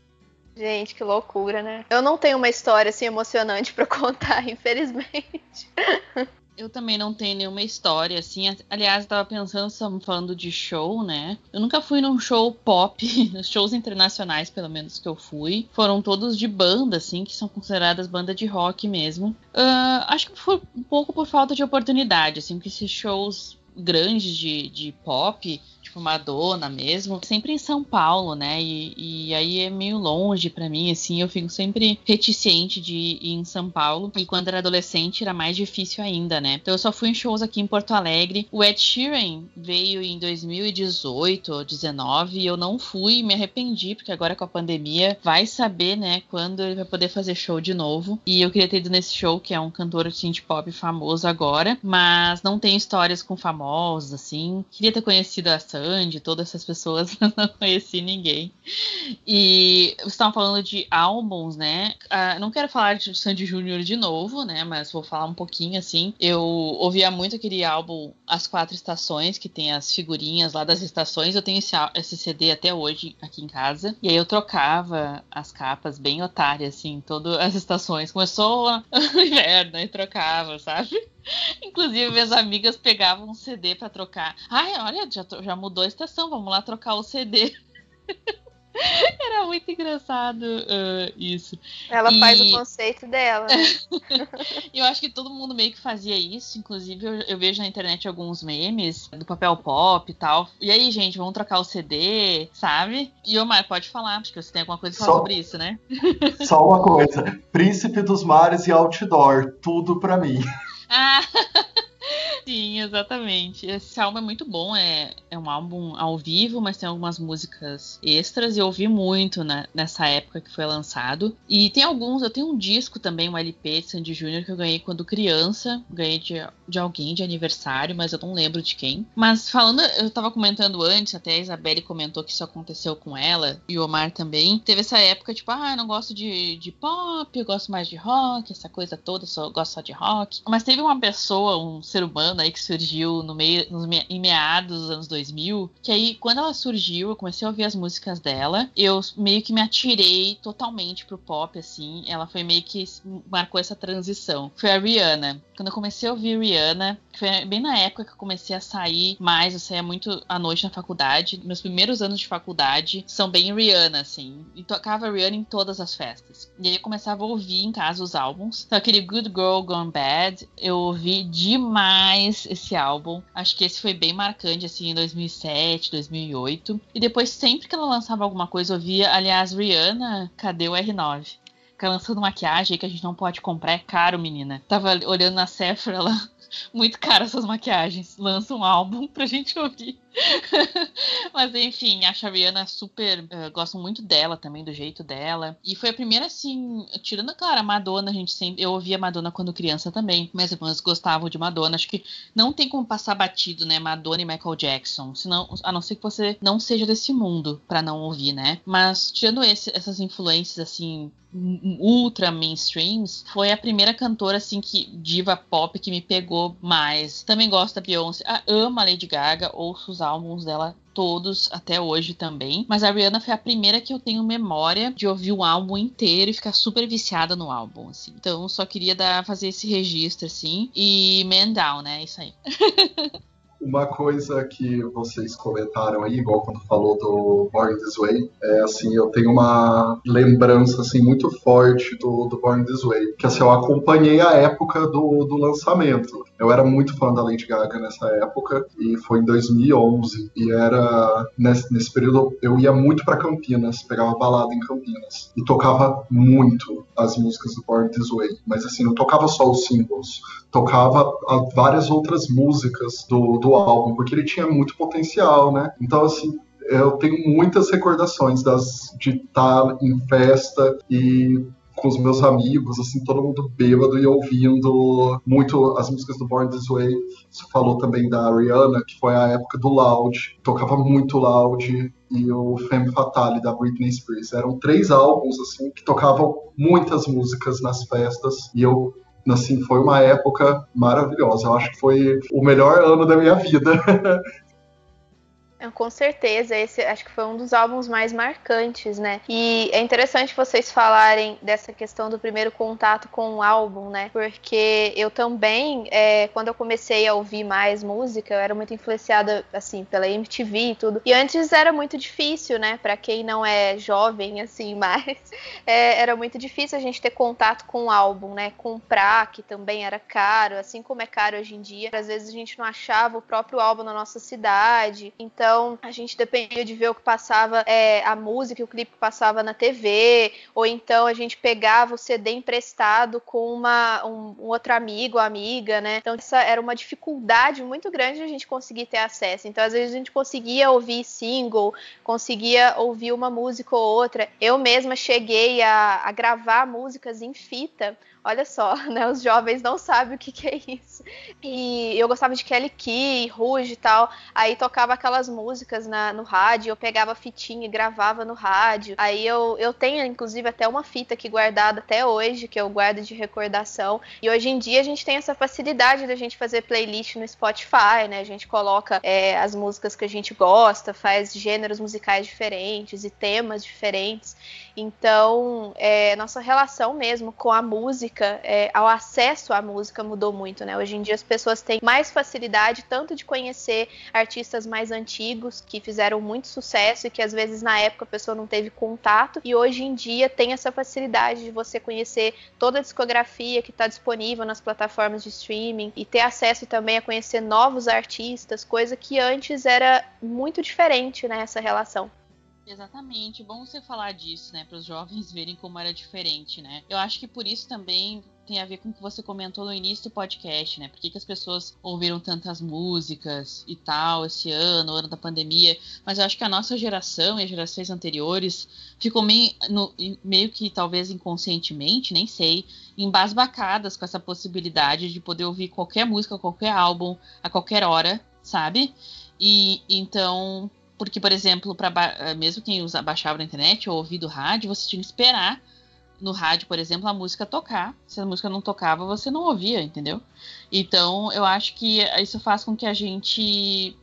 Gente, que loucura, né? Eu não tenho uma história assim emocionante <laughs> para contar, infelizmente. Eu também não tenho nenhuma história, assim. Aliás, eu tava pensando, estamos falando de show, né? Eu nunca fui num show pop, <laughs> nos shows internacionais, pelo menos, que eu fui. Foram todos de banda, assim, que são consideradas banda de rock mesmo. Uh, acho que foi um pouco por falta de oportunidade, assim, porque esses shows grandes de, de pop tipo Madonna mesmo, sempre em São Paulo, né? E, e aí é meio longe para mim, assim, eu fico sempre reticente de ir em São Paulo. E quando era adolescente era mais difícil ainda, né? Então eu só fui em shows aqui em Porto Alegre. O Ed Sheeran veio em 2018 ou 19 e eu não fui, me arrependi, porque agora com a pandemia vai saber, né, quando ele vai poder fazer show de novo. E eu queria ter ido nesse show, que é um cantor synth pop famoso agora, mas não tem histórias com famosos, assim. Queria ter conhecido a Sandy, todas essas pessoas, <laughs> não conheci ninguém. E vocês estavam falando de álbuns, né? Uh, não quero falar de Sandy Júnior de novo, né? Mas vou falar um pouquinho assim. Eu ouvia muito aquele álbum As Quatro Estações, que tem as figurinhas lá das estações. Eu tenho esse, esse CD até hoje aqui em casa. E aí eu trocava as capas bem otárias, assim, todas as estações. Começou o <laughs> inverno e trocava, sabe? <laughs> Inclusive, minhas amigas pegavam um CD para trocar. Ai, olha, já, já mudou a estação, vamos lá trocar o CD. <laughs> Era muito engraçado uh, isso. Ela e... faz o conceito dela. Né? <laughs> eu acho que todo mundo meio que fazia isso. Inclusive, eu, eu, vejo na internet alguns memes do papel pop e tal. E aí, gente, vamos trocar o CD, sabe? E Omar, pode falar, porque você tem alguma coisa pra falar sobre isso, né? Só uma coisa: Príncipe dos Mares e Outdoor, tudo pra mim. Ah, <laughs> Sim, exatamente. Esse álbum é muito bom, é, é um álbum ao vivo, mas tem algumas músicas extras. Eu ouvi muito né, nessa época que foi lançado. E tem alguns, eu tenho um disco também, um LP de Sandy Júnior que eu ganhei quando criança. Ganhei de, de alguém de aniversário, mas eu não lembro de quem. Mas falando, eu tava comentando antes, até a Isabelle comentou que isso aconteceu com ela, e o Omar também. Teve essa época, tipo, ah, eu não gosto de, de pop, eu gosto mais de rock, essa coisa toda, só gosto só de rock. Mas teve uma pessoa, um ser humano aí que surgiu no meio, nos, em meados dos anos 2000, que aí quando ela surgiu, eu comecei a ouvir as músicas dela, eu meio que me atirei totalmente pro pop, assim. Ela foi meio que marcou essa transição. Foi a Rihanna. Quando eu comecei a ouvir Rihanna, foi bem na época que eu comecei a sair mais, eu saía muito à noite na faculdade. Meus primeiros anos de faculdade são bem Rihanna, assim. E tocava Rihanna em todas as festas. E aí eu começava a ouvir em casa os álbuns. Então aquele Good Girl Gone Bad, eu ouvi demais esse álbum. Acho que esse foi bem marcante, assim, em 2007, 2008. E depois, sempre que ela lançava alguma coisa, eu via, aliás, Rihanna, cadê o R9? Fica lançando maquiagem que a gente não pode comprar, é caro, menina. Tava olhando na Sephora, ela muito caro essas maquiagens. Lança um álbum pra gente ouvir. <laughs> Mas enfim, a Rihanna super. Uh, gosto muito dela também, do jeito dela. E foi a primeira, assim, tirando, claro, a Madonna, a gente sempre. Eu ouvia Madonna quando criança também. Minhas irmãs gostavam de Madonna. Acho que não tem como passar batido, né? Madonna e Michael Jackson. Senão, a não ser que você não seja desse mundo para não ouvir, né? Mas tirando esse, essas influências, assim, ultra mainstreams, foi a primeira cantora, assim, que diva pop que me pegou mais. Também gosto da Beyoncé. Ah, amo a Lady Gaga, ouço os álbuns dela todos até hoje também. Mas a Rihanna foi a primeira que eu tenho memória de ouvir o álbum inteiro e ficar super viciada no álbum, assim. Então só queria dar, fazer esse registro, assim. E Man Down, né? Isso aí. <laughs> Uma coisa que vocês comentaram aí, igual quando falou do Born This Way, é assim, eu tenho uma lembrança assim muito forte do, do Born This Way, que assim, eu acompanhei a época do, do lançamento. Eu era muito fã da Lady Gaga nessa época e foi em 2011 e era nesse, nesse período eu ia muito para Campinas, pegava balada em Campinas e tocava muito as músicas do Born This Way, mas assim, não tocava só os singles, tocava várias outras músicas do, do álbum, porque ele tinha muito potencial, né? Então, assim, eu tenho muitas recordações das, de estar em festa e com os meus amigos, assim, todo mundo bêbado e ouvindo muito as músicas do Born This Way. Você falou também da Rihanna, que foi a época do Loud, tocava muito Loud, e o Femme Fatale da Britney Spears. Eram três álbuns, assim, que tocavam muitas músicas nas festas, e eu assim, foi uma época maravilhosa. Eu acho que foi o melhor ano da minha vida. <laughs> Com certeza, esse acho que foi um dos álbuns mais marcantes, né? E é interessante vocês falarem dessa questão do primeiro contato com o álbum, né? Porque eu também, é, quando eu comecei a ouvir mais música, eu era muito influenciada, assim, pela MTV e tudo. E antes era muito difícil, né? Para quem não é jovem, assim, <laughs> mais, é, era muito difícil a gente ter contato com o álbum, né? Comprar, que também era caro, assim como é caro hoje em dia. Às vezes a gente não achava o próprio álbum na nossa cidade. Então, então a gente dependia de ver o que passava, é, a música, o clipe que passava na TV, ou então a gente pegava o CD emprestado com uma, um, um outro amigo amiga, né? Então essa era uma dificuldade muito grande a gente conseguir ter acesso. Então às vezes a gente conseguia ouvir single, conseguia ouvir uma música ou outra. Eu mesma cheguei a, a gravar músicas em fita Olha só, <laughs> né? Os jovens não sabem o que, que é isso. E eu gostava de Kelly Key, Rouge e tal. Aí tocava aquelas músicas na, no rádio, eu pegava fitinha e gravava no rádio. Aí eu, eu tenho, inclusive, até uma fita aqui guardada até hoje, que eu guardo de recordação. E hoje em dia a gente tem essa facilidade da gente fazer playlist no Spotify, né? A gente coloca é, as músicas que a gente gosta, faz gêneros musicais diferentes e temas diferentes. Então, é, nossa relação mesmo com a música, é, ao acesso à música mudou muito, né? Hoje em dia as pessoas têm mais facilidade tanto de conhecer artistas mais antigos que fizeram muito sucesso e que às vezes na época a pessoa não teve contato, e hoje em dia tem essa facilidade de você conhecer toda a discografia que está disponível nas plataformas de streaming e ter acesso também a conhecer novos artistas, coisa que antes era muito diferente, né? Essa relação. Exatamente, bom você falar disso, né, para os jovens <laughs> verem como era diferente, né? Eu acho que por isso também tem a ver com o que você comentou no início do podcast, né? Por que, que as pessoas ouviram tantas músicas e tal esse ano, ano da pandemia? Mas eu acho que a nossa geração e as gerações anteriores ficou meio, no, meio que talvez inconscientemente, nem sei, embasbacadas com essa possibilidade de poder ouvir qualquer música, qualquer álbum, a qualquer hora, sabe? E então porque, por exemplo, para eh, mesmo quem usa, baixava na internet ou ouvia do rádio, você tinha que esperar no rádio, por exemplo, a música tocar. Se a música não tocava, você não ouvia, entendeu? Então, eu acho que isso faz com que a gente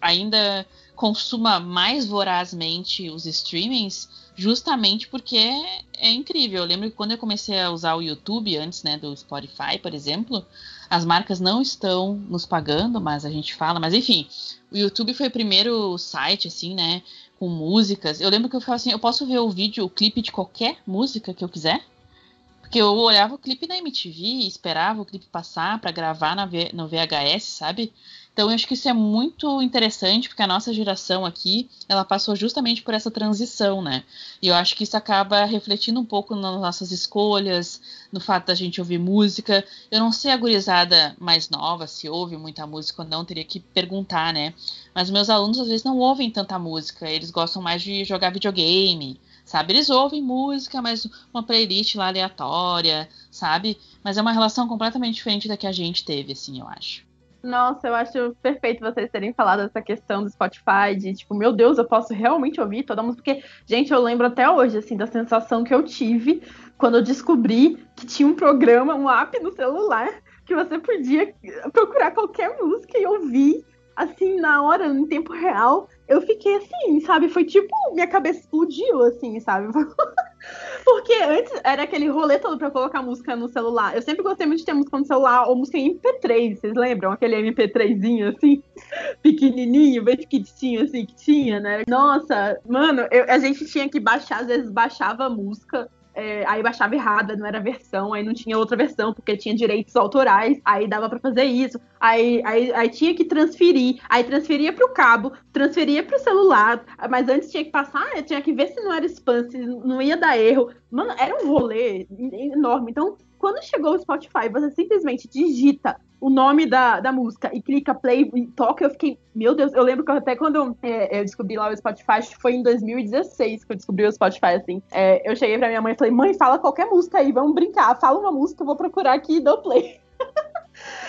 ainda consuma mais vorazmente os streamings, justamente porque é, é, incrível. Eu lembro que quando eu comecei a usar o YouTube antes, né, do Spotify, por exemplo, as marcas não estão nos pagando, mas a gente fala, mas enfim, o YouTube foi o primeiro site, assim, né? Com músicas. Eu lembro que eu falava assim: eu posso ver o vídeo, o clipe de qualquer música que eu quiser? Porque eu olhava o clipe na MTV, esperava o clipe passar para gravar na v no VHS, sabe? Então eu acho que isso é muito interessante, porque a nossa geração aqui, ela passou justamente por essa transição, né? E eu acho que isso acaba refletindo um pouco nas nossas escolhas, no fato da gente ouvir música. Eu não sei a gurizada mais nova, se ouve muita música ou não, teria que perguntar, né? Mas meus alunos às vezes não ouvem tanta música, eles gostam mais de jogar videogame, sabe? Eles ouvem música, mas uma playlist lá aleatória, sabe? Mas é uma relação completamente diferente da que a gente teve, assim, eu acho. Nossa, eu acho perfeito vocês terem falado essa questão do Spotify, de tipo, meu Deus, eu posso realmente ouvir toda a música. Porque, gente, eu lembro até hoje, assim, da sensação que eu tive quando eu descobri que tinha um programa, um app no celular, que você podia procurar qualquer música e ouvir, assim, na hora, em tempo real eu fiquei assim, sabe? Foi tipo, minha cabeça explodiu, assim, sabe? <laughs> Porque antes era aquele rolê todo pra colocar música no celular. Eu sempre gostei muito de ter música no celular ou música em MP3, vocês lembram? Aquele MP3zinho assim, <laughs> pequenininho, bem pequitinho assim que tinha, né? Nossa, mano, eu, a gente tinha que baixar, às vezes baixava música é, aí baixava errada, não era versão, aí não tinha outra versão, porque tinha direitos autorais, aí dava para fazer isso, aí, aí, aí tinha que transferir, aí transferia para o cabo, transferia para o celular, mas antes tinha que passar, tinha que ver se não era spam, se não ia dar erro. Mano, era um rolê enorme. Então, quando chegou o Spotify, você simplesmente digita o nome da, da música e clica play e toca, eu fiquei, meu Deus, eu lembro que até quando é, eu descobri lá o Spotify, acho que foi em 2016 que eu descobri o Spotify, assim. É, eu cheguei pra minha mãe e falei, mãe, fala qualquer música aí, vamos brincar, fala uma música, eu vou procurar aqui e dou play. <laughs>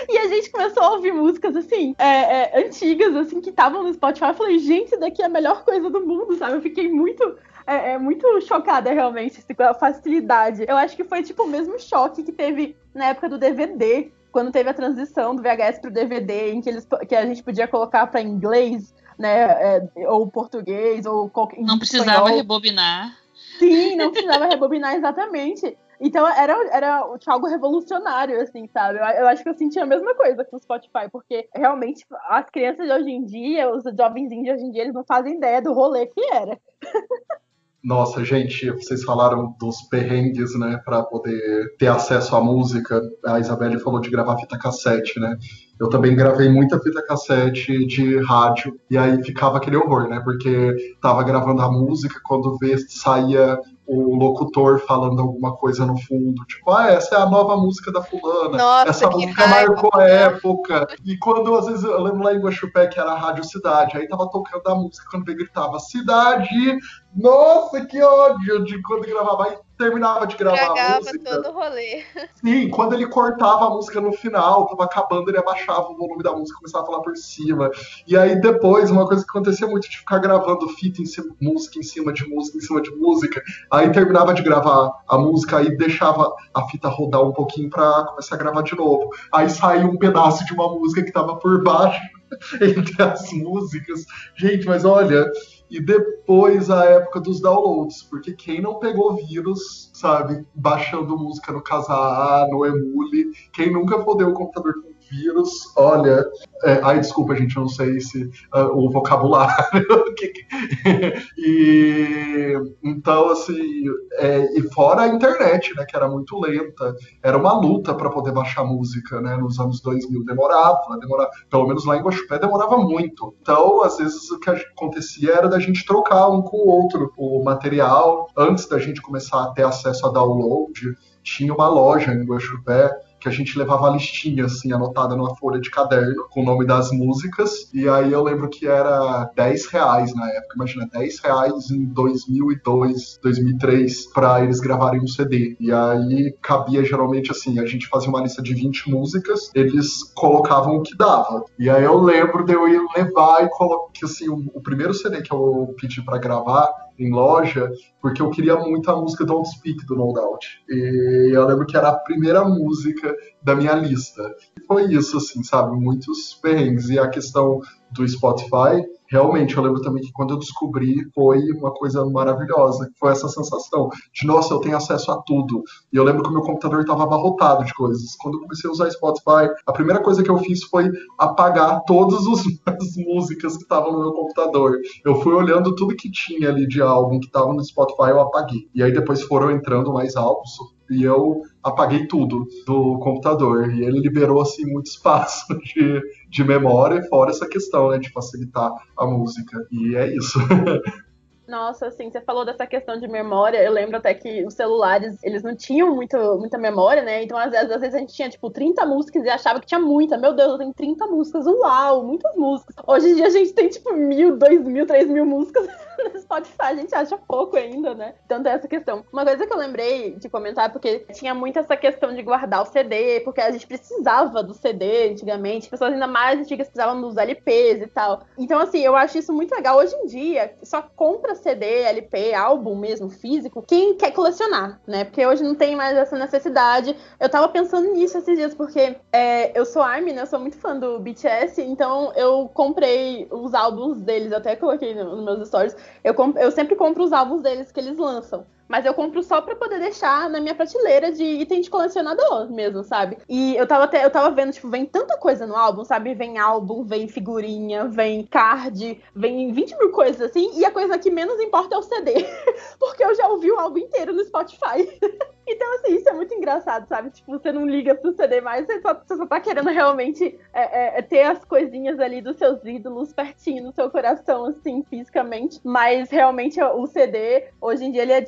E a gente começou a ouvir músicas, assim, é, é, antigas, assim, que estavam no Spotify. Eu falei, gente, isso daqui é a melhor coisa do mundo, sabe? Eu fiquei muito é, é, muito chocada, realmente, com a facilidade. Eu acho que foi, tipo, o mesmo choque que teve na época do DVD, quando teve a transição do VHS pro DVD, em que, eles, que a gente podia colocar para inglês, né, é, ou português, ou qualquer. Não precisava espanhol. rebobinar. Sim, não precisava rebobinar exatamente. Então era, era algo revolucionário, assim, sabe? Eu, eu, acho que eu senti a mesma coisa com o Spotify, porque realmente as crianças de hoje em dia, os jovenzinhos de hoje em dia, eles não fazem ideia do rolê que era. <laughs> Nossa, gente, vocês falaram dos perrengues, né, para poder ter acesso à música. A Isabelle falou de gravar fita cassete, né? Eu também gravei muita fita cassete de rádio e aí ficava aquele horror, né? Porque tava gravando a música, quando vê saía o locutor falando alguma coisa no fundo, tipo, ah, essa é a nova música da fulana, Nossa, essa música raiva. marcou a época. E quando, às vezes, eu lembro lá em Guaxupé, que era a Rádio Cidade, aí tava tocando a música, quando ele gritava, Cidade! Nossa, que ódio de quando gravava. Aí terminava de gravar Tragava a música. todo o rolê. <laughs> Sim, quando ele cortava a música no final, tava acabando, ele abaixava o volume da música, começava a falar por cima. E aí depois, uma coisa que acontecia muito de ficar gravando fita em cima, música em cima de música, em cima de música. Aí terminava de gravar a música e deixava a fita rodar um pouquinho pra começar a gravar de novo. Aí saía um pedaço de uma música que tava por baixo <laughs> entre as músicas. Gente, mas olha, e depois a época dos downloads, porque quem não pegou vírus, sabe, baixando música no Casa A, no Emule, quem nunca fodeu o computador com vírus, olha. É, ai, desculpa, gente, eu não sei se uh, o vocabulário. <laughs> e então, assim, é, e fora a internet, né, que era muito lenta, era uma luta para poder baixar música, né, nos anos 2000. Demorava, demorava, pelo menos lá em Guaxupé demorava muito. Então, às vezes, o que acontecia era da gente trocar um com o outro o material antes da gente começar a ter acesso a download tinha uma loja em Guaxupé que a gente levava a listinha, assim, anotada numa folha de caderno, com o nome das músicas. E aí eu lembro que era 10 reais na época. Imagina, 10 reais em 2002, 2003, para eles gravarem um CD. E aí cabia geralmente assim: a gente fazia uma lista de 20 músicas, eles colocavam o que dava. E aí eu lembro de eu ir levar e colocar, assim, o, o primeiro CD que eu pedi para gravar em loja, porque eu queria muito a música Don't Speak do No Doubt. E eu lembro que era a primeira música da minha lista. E foi isso, assim, sabe? Muitos perrengues. E a questão do Spotify, realmente, eu lembro também que quando eu descobri, foi uma coisa maravilhosa. Foi essa sensação de, nossa, eu tenho acesso a tudo. E eu lembro que o meu computador estava abarrotado de coisas. Quando eu comecei a usar Spotify, a primeira coisa que eu fiz foi apagar todas <laughs> as músicas que estavam no meu computador. Eu fui olhando tudo que tinha ali de álbum que estava no Spotify, eu apaguei. E aí depois foram entrando mais álbuns, e eu apaguei tudo do computador. E ele liberou assim muito espaço <laughs> de, de memória, fora essa questão né, de facilitar a música. E é isso. <laughs> Nossa, assim, você falou dessa questão de memória. Eu lembro até que os celulares, eles não tinham muito, muita memória, né? Então, às vezes, às vezes a gente tinha, tipo, 30 músicas e achava que tinha muita. Meu Deus, eu tenho 30 músicas. Uau, muitas músicas. Hoje em dia a gente tem, tipo, mil, dois mil, três mil músicas <laughs> no Spotify. A gente acha pouco ainda, né? Então tem essa questão. Uma coisa que eu lembrei de comentar, porque tinha muito essa questão de guardar o CD, porque a gente precisava do CD antigamente. Pessoas ainda mais antigas precisavam dos LPs e tal. Então, assim, eu acho isso muito legal. Hoje em dia, só compra CD, LP, álbum mesmo, físico, quem quer colecionar, né? Porque hoje não tem mais essa necessidade. Eu tava pensando nisso esses dias, porque é, eu sou ARMY, né? Eu sou muito fã do BTS, então eu comprei os álbuns deles, até coloquei nos meus stories. Eu, eu sempre compro os álbuns deles que eles lançam. Mas eu compro só pra poder deixar na minha prateleira de item de colecionador mesmo, sabe? E eu tava até, eu tava vendo, tipo, vem tanta coisa no álbum, sabe? Vem álbum, vem figurinha, vem card, vem 20 mil coisas assim, e a coisa que menos importa é o CD. <laughs> Porque eu já ouvi o álbum inteiro no Spotify. <laughs> Então, assim, isso é muito engraçado, sabe? Tipo, você não liga pro CD mais, você só, você só tá querendo realmente é, é, ter as coisinhas ali dos seus ídolos pertinho no seu coração, assim, fisicamente. Mas realmente o CD, hoje em dia, ele é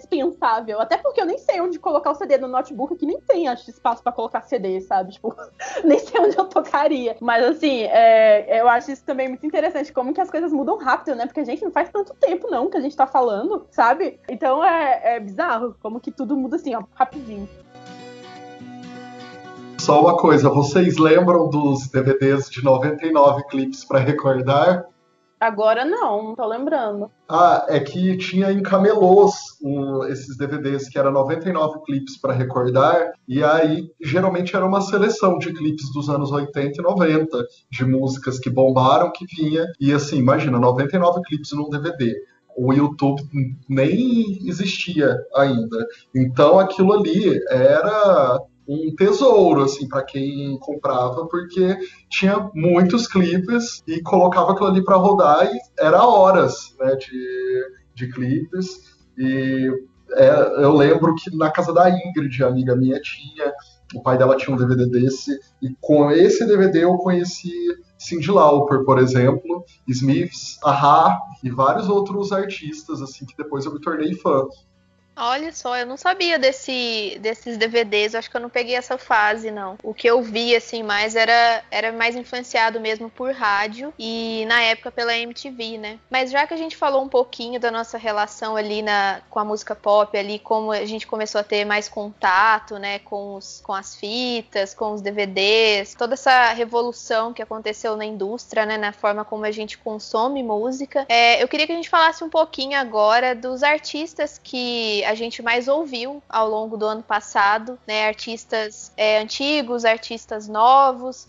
Até porque eu nem sei onde colocar o CD no notebook, que nem tem, acho, espaço para colocar CD, sabe? Tipo, <laughs> nem sei onde eu tocaria. Mas, assim, é, eu acho isso também muito interessante, como que as coisas mudam rápido, né? Porque a gente não faz tanto tempo, não, que a gente tá falando, sabe? Então é, é bizarro, como que tudo muda assim, ó, rapidinho. Só uma coisa, vocês lembram dos DVDs de 99 clipes para recordar? Agora não, não tô lembrando. Ah, é que tinha em camelôs um, esses DVDs que era 99 clipes para recordar, e aí geralmente era uma seleção de clipes dos anos 80 e 90, de músicas que bombaram, que vinha, e assim, imagina, 99 clipes num DVD o YouTube nem existia ainda. Então aquilo ali era um tesouro assim para quem comprava porque tinha muitos clipes e colocava aquilo ali para rodar e era horas né, de, de clipes e é, eu lembro que na casa da Ingrid, amiga minha, tinha o pai dela tinha um DVD desse e com esse DVD eu conheci Cyndi Lauper, por exemplo, Smiths, Aha e vários outros artistas assim que depois eu me tornei fã. Olha só, eu não sabia desse, desses DVDs, eu acho que eu não peguei essa fase, não. O que eu vi, assim, mais era, era mais influenciado mesmo por rádio e na época pela MTV, né? Mas já que a gente falou um pouquinho da nossa relação ali na, com a música pop, ali, como a gente começou a ter mais contato, né, com, os, com as fitas, com os DVDs, toda essa revolução que aconteceu na indústria, né, na forma como a gente consome música, é, eu queria que a gente falasse um pouquinho agora dos artistas que a gente mais ouviu ao longo do ano passado, né? Artistas é, antigos, artistas novos.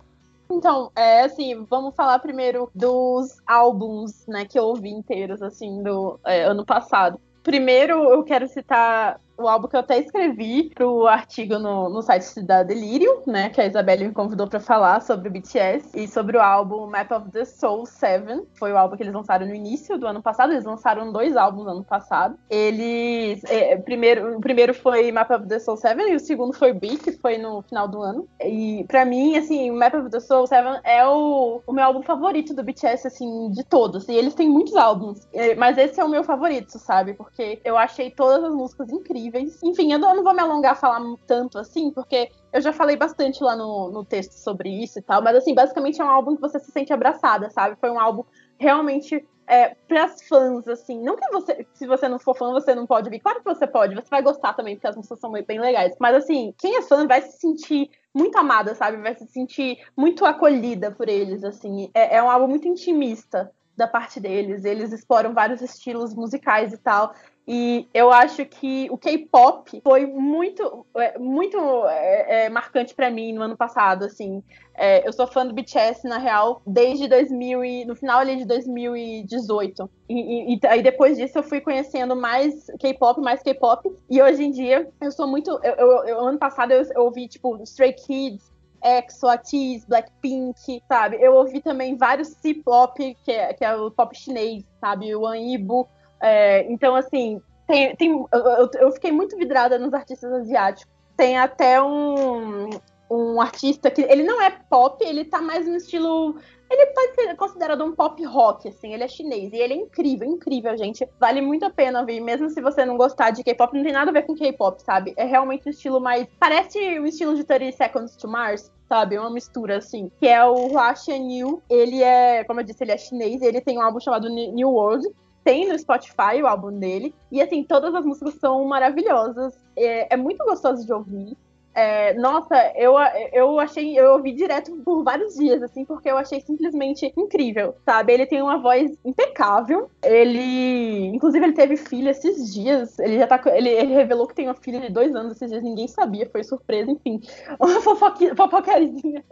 Então, é assim, vamos falar primeiro dos álbuns, né, que eu ouvi inteiros, assim, do é, ano passado. Primeiro, eu quero citar o álbum que eu até escrevi pro artigo no, no site da Delirium, né? Que a Isabelle me convidou para falar sobre o BTS e sobre o álbum Map of the Soul 7. Foi o álbum que eles lançaram no início do ano passado. Eles lançaram dois álbuns no ano passado. Eles. É, primeiro, o primeiro foi Map of the Soul 7 e o segundo foi Beat, que foi no final do ano. E para mim, assim, Map of the Soul 7 é o, o meu álbum favorito do BTS, assim, de todos. E eles têm muitos álbuns. É, mas esse é o meu favorito, sabe? Porque eu achei todas as músicas incríveis. Enfim, eu não, vou me alongar a falar tanto assim, porque eu já falei bastante lá no, no texto sobre isso e tal, mas assim, basicamente é um álbum que você se sente abraçada, sabe? Foi um álbum realmente é, para fãs, assim. Não que você, se você não for fã, você não pode vir. Claro que você pode, você vai gostar também, porque as músicas são bem legais. Mas assim, quem é fã vai se sentir muito amada, sabe? Vai se sentir muito acolhida por eles, assim. É, é um álbum muito intimista da parte deles. Eles exploram vários estilos musicais e tal. E eu acho que o K-pop foi muito, é, muito é, é, marcante para mim no ano passado, assim. É, eu sou fã do BTS, na real, desde 2000 e, no final ali de 2018. E, e, e aí depois disso eu fui conhecendo mais K-pop, mais K-pop. E hoje em dia eu sou muito... Eu, eu, eu ano passado eu, eu ouvi, tipo, Stray Kids, EXO, ATEEZ, Blackpink, sabe? Eu ouvi também vários C-pop, que é, que é o pop chinês, sabe? O Anibo, é, então, assim, tem, tem, eu, eu, fiquei muito vidrada nos artistas asiáticos. Tem até um, um artista que ele não é pop, ele tá mais no estilo. Ele pode ser considerado um pop rock, assim, ele é chinês. E ele é incrível, incrível, gente. Vale muito a pena ouvir, mesmo se você não gostar de K-pop, não tem nada a ver com K-pop, sabe? É realmente um estilo mais. Parece o estilo de 30 Seconds to Mars, sabe? Uma mistura, assim. Que é o Hua Xianyu. Ele é, como eu disse, ele é chinês. Ele tem um álbum chamado New World tem no Spotify o álbum dele. E assim, todas as músicas são maravilhosas. É, é muito gostoso de ouvir. É, nossa, eu, eu achei, eu ouvi direto por vários dias, assim, porque eu achei simplesmente incrível, sabe? Ele tem uma voz impecável. Ele, inclusive, ele teve filha esses dias. Ele já tá, ele, ele revelou que tem uma filha de dois anos esses dias, ninguém sabia, foi surpresa, enfim, <laughs> uma fofoqueirinha.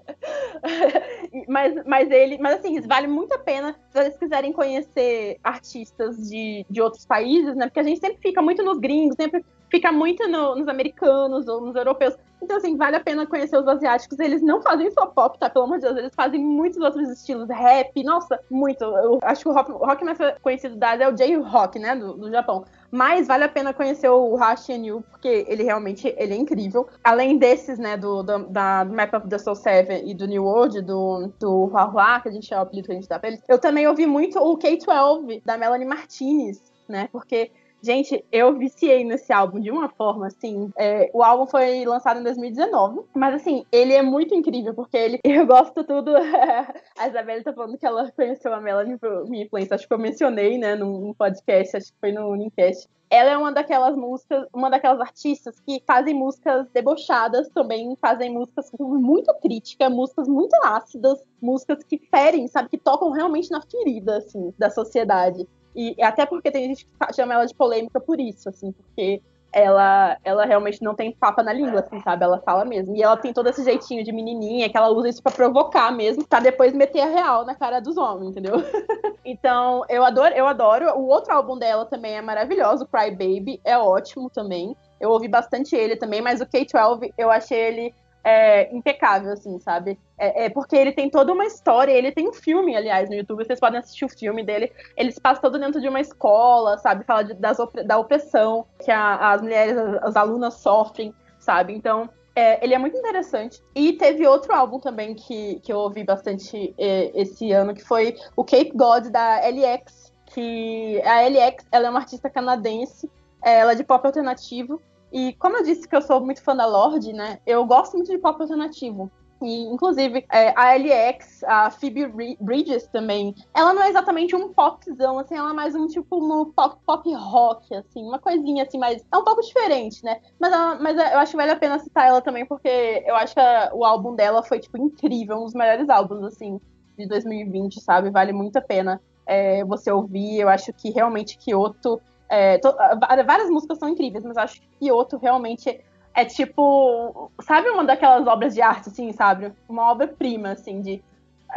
<laughs> mas, mas ele, mas assim, vale muito a pena se vocês quiserem conhecer artistas de, de outros países, né? Porque a gente sempre fica muito nos gringos, sempre fica muito no, nos americanos ou nos europeus. Então, assim, vale a pena conhecer os asiáticos. Eles não fazem só pop, tá? Pelo amor de Deus, eles fazem muitos outros estilos. Rap, nossa, muito. Eu acho que o rock, o rock mais conhecido da é o J-Rock, né? Do, do Japão. Mas vale a pena conhecer o Hashi Yu, porque ele realmente ele é incrível. Além desses, né, do, do, da, Map of the Soul 7 e do New World, do, do Hua que a gente é o apelido que a gente dá pra eles, eu também ouvi muito o K-12, da Melanie Martinez, né? Porque Gente, eu viciei nesse álbum de uma forma, assim. É, o álbum foi lançado em 2019, mas assim, ele é muito incrível, porque ele. <laughs> Eu gosto tudo. <laughs> a Isabelle tá falando que ela conheceu a Melanie por minha influência. Acho que eu mencionei, né, num podcast, acho que foi no Unicast ela é uma daquelas músicas, uma daquelas artistas que fazem músicas debochadas também, fazem músicas com muita crítica, músicas muito ácidas, músicas que ferem, sabe, que tocam realmente na ferida, assim, da sociedade. E até porque tem gente que chama ela de polêmica por isso, assim, porque ela, ela realmente não tem papa na língua, assim, sabe? Ela fala mesmo. E ela tem todo esse jeitinho de menininha, que ela usa isso para provocar mesmo, pra depois meter a real na cara dos homens, entendeu? <laughs> então, eu adoro, eu adoro. O outro álbum dela também é maravilhoso, o Cry Baby, é ótimo também. Eu ouvi bastante ele também, mas o K-12 eu achei ele é, impecável, assim, sabe? É, é, porque ele tem toda uma história, ele tem um filme, aliás, no YouTube, vocês podem assistir o filme dele. Ele se passa todo dentro de uma escola, sabe? Fala de, das, da opressão que a, as mulheres, as, as, alunas sofrem, sabe? Então, é, ele é muito interessante. E teve outro álbum também que, que eu ouvi bastante é, esse ano, que foi o Cape God da LX, que a LX, ela é uma artista canadense, é, ela é de pop alternativo, e como eu disse que eu sou muito fã da Lorde, né? Eu gosto muito de pop alternativo. E, inclusive, é, a LX, a Phoebe Bridges também, ela não é exatamente um popzão, assim, ela é mais um tipo um pop, pop rock, assim, uma coisinha assim, mas é um pouco diferente, né? Mas, ela, mas eu acho que vale a pena citar ela também, porque eu acho que a, o álbum dela foi, tipo, incrível, um dos melhores álbuns, assim, de 2020, sabe? Vale muito a pena é, você ouvir. Eu acho que realmente Kyoto é, to, várias músicas são incríveis, mas acho que Kyoto realmente é tipo. Sabe uma daquelas obras de arte, assim, sabe? Uma obra-prima, assim, de.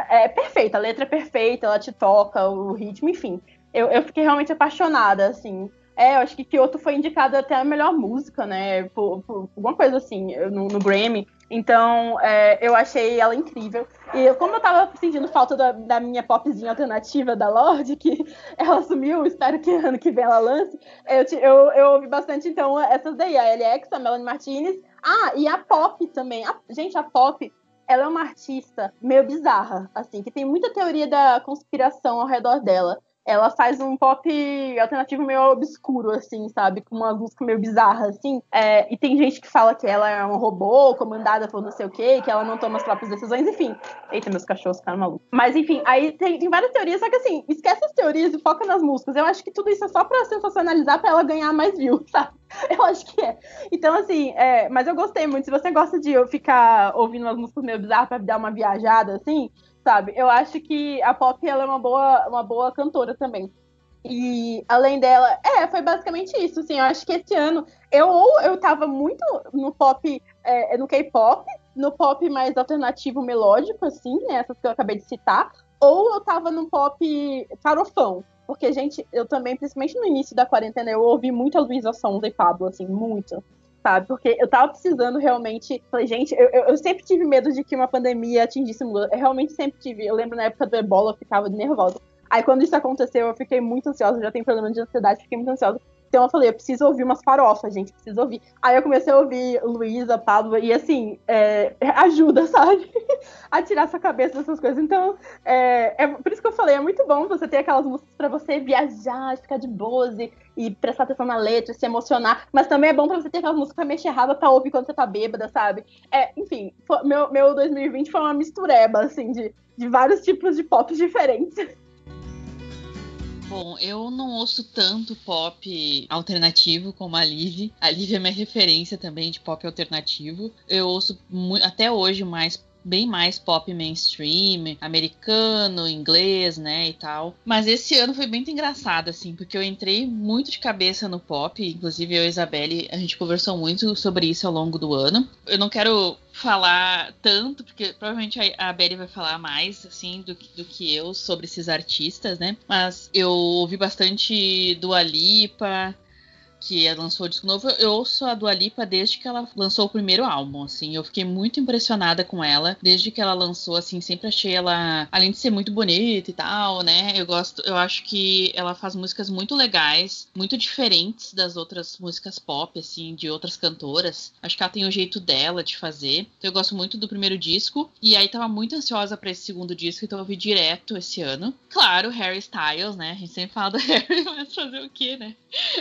É perfeita, a letra é perfeita, ela te toca, o ritmo, enfim. Eu, eu fiquei realmente apaixonada, assim. É, eu acho que Kyoto foi indicada até a melhor música, né? Por, por alguma coisa assim, no, no Grammy. Então, é, eu achei ela incrível. E como eu tava sentindo falta da, da, minha popzinha alternativa da Lorde, que <laughs> ela sumiu, espero que ano que vem ela lance, eu, eu, eu ouvi bastante, então, essas daí, a LX, a Melanie Martinez. Ah, e a Pop também. A, gente, a Pop, ela é uma artista meio bizarra, assim, que tem muita teoria da conspiração ao redor dela ela faz um pop alternativo meio obscuro, assim, sabe? Com uma música meio bizarra, assim. É, e tem gente que fala que ela é um robô, comandada por não sei o quê, que ela não toma as próprias decisões, enfim. Eita, meus cachorros ficaram malucos. Mas, enfim, aí tem, tem, várias teorias, só que assim, esquece as teorias e foca nas músicas. Eu acho que tudo isso é só pra sensacionalizar, pra ela ganhar mais views, <laughs> sabe? Eu acho que é. Então, assim, é, mas eu gostei muito. Se você gosta de ficar ouvindo umas músicas meio bizarras pra dar uma viajada, assim, sabe? Eu acho que a Pop ela é uma boa, uma boa cantora também. E além dela, é, foi basicamente isso, assim, eu acho que esse ano eu ou eu tava muito no pop, é, no K-pop, no pop mais alternativo melódico, assim, né, essas que eu acabei de citar, ou eu tava no pop farofão, porque, gente, eu também, principalmente no início da quarentena, eu ouvi muita Luísa Sonza e Pablo, assim, muito sabe? Porque eu tava precisando realmente. Falei, gente, eu, eu, sempre tive medo de que uma pandemia atingisse o mundo. Eu realmente sempre tive. Eu lembro na época do ebola, eu ficava nervosa. Aí quando isso aconteceu, eu fiquei muito ansiosa. Já tenho problema de ansiedade, fiquei muito ansiosa. Então eu falei, eu preciso ouvir umas farofas, gente, preciso ouvir. Aí eu comecei a ouvir Luísa, Pablo, e assim, é, <laughs> ajuda, sabe? <laughs> a tirar sua cabeça dessas coisas. Então, é, é, por isso que eu falei, é muito bom você ter aquelas músicas para você viajar, ficar de boas e, e, prestar atenção na letra, se emocionar. Mas também é bom pra você ter aquelas músicas pra mexer raba pra ouvir quando você tá bêbada, sabe? É, enfim, foi, meu, meu 2020 foi uma mistureba, assim, de, de vários tipos de pop diferentes. <laughs> Bom, eu não ouço tanto pop alternativo como a Liv. A Liv é minha referência também de pop alternativo. Eu ouço até hoje mais bem mais pop mainstream, americano, inglês, né, e tal. Mas esse ano foi bem engraçado, assim, porque eu entrei muito de cabeça no pop, inclusive eu e a Isabelle, a gente conversou muito sobre isso ao longo do ano. Eu não quero falar tanto, porque provavelmente a Belly vai falar mais, assim, do, do que eu sobre esses artistas, né? Mas eu ouvi bastante do Alipa, que lançou o disco novo, eu ouço a Dua Lipa desde que ela lançou o primeiro álbum, assim. Eu fiquei muito impressionada com ela desde que ela lançou, assim, sempre achei ela, além de ser muito bonita e tal, né? Eu gosto, eu acho que ela faz músicas muito legais, muito diferentes das outras músicas pop, assim, de outras cantoras. Acho que ela tem o jeito dela de fazer. Então eu gosto muito do primeiro disco e aí tava muito ansiosa para esse segundo disco, então eu vi direto esse ano. Claro, Harry Styles, né? A gente sempre fala do <laughs> Harry, mas fazer o quê, né?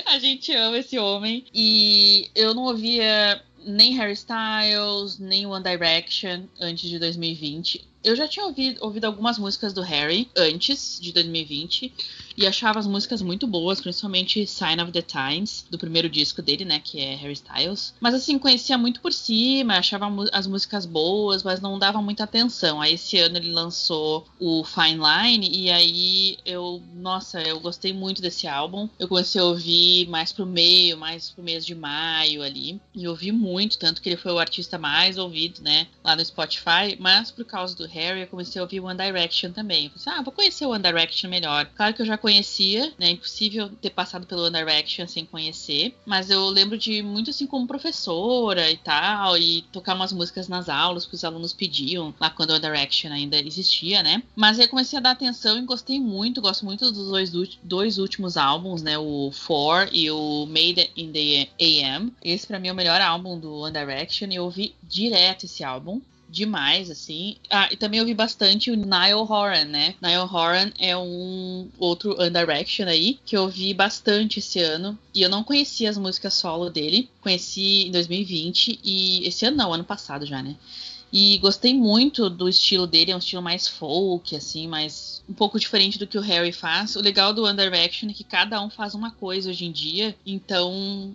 A gente ama esse homem. E eu não ouvia nem Harry Styles, nem One Direction antes de 2020. Eu já tinha ouvido, ouvido algumas músicas do Harry antes de 2020 e achava as músicas muito boas, principalmente Sign of the Times, do primeiro disco dele, né, que é Harry Styles. Mas assim, conhecia muito por cima, achava as músicas boas, mas não dava muita atenção. Aí esse ano ele lançou o Fine Line e aí eu, nossa, eu gostei muito desse álbum. Eu comecei a ouvir mais pro meio, mais pro mês de maio ali, e ouvi muito, tanto que ele foi o artista mais ouvido, né, lá no Spotify, mas por causa do Harry, eu comecei a ouvir One Direction também. Eu pensei, assim, ah, vou conhecer o One Direction melhor. Claro que eu já conhecia, né? É impossível ter passado pelo One Direction sem conhecer. Mas eu lembro de muito assim como professora e tal, e tocar umas músicas nas aulas que os alunos pediam, lá quando o One Direction ainda existia, né? Mas aí eu comecei a dar atenção e gostei muito, gosto muito dos dois, dois últimos álbuns, né? O Four e o Made in the AM. Esse para mim é o melhor álbum do One Direction e eu ouvi direto esse álbum demais, assim. Ah, e também ouvi bastante o Niall Horan, né? Niall Horan é um outro One Direction aí, que eu ouvi bastante esse ano. E eu não conhecia as músicas solo dele. Conheci em 2020 e esse ano não, ano passado já, né? E gostei muito do estilo dele, é um estilo mais folk, assim, mais um pouco diferente do que o Harry faz. O legal do One Direction é que cada um faz uma coisa hoje em dia, então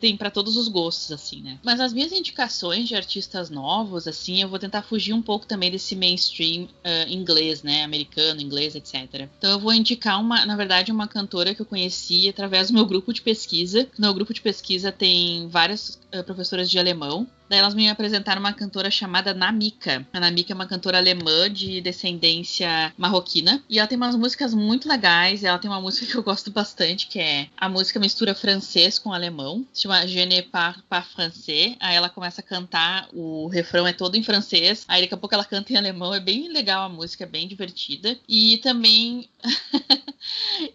tem para todos os gostos, assim, né? Mas as minhas indicações de artistas novos, assim, eu vou tentar fugir um pouco também desse mainstream uh, inglês, né? Americano, inglês, etc. Então eu vou indicar uma, na verdade, uma cantora que eu conheci através do meu grupo de pesquisa. No meu grupo de pesquisa tem várias uh, professoras de alemão. Daí elas me apresentaram uma cantora chamada Namika. A Namika é uma cantora alemã de descendência marroquina. E ela tem umas músicas muito legais. Ela tem uma música que eu gosto bastante, que é a música mistura francês com alemão. Se chama Je ne parle pas français. Aí ela começa a cantar, o refrão é todo em francês. Aí daqui a pouco ela canta em alemão. É bem legal a música, é bem divertida. E também. <laughs>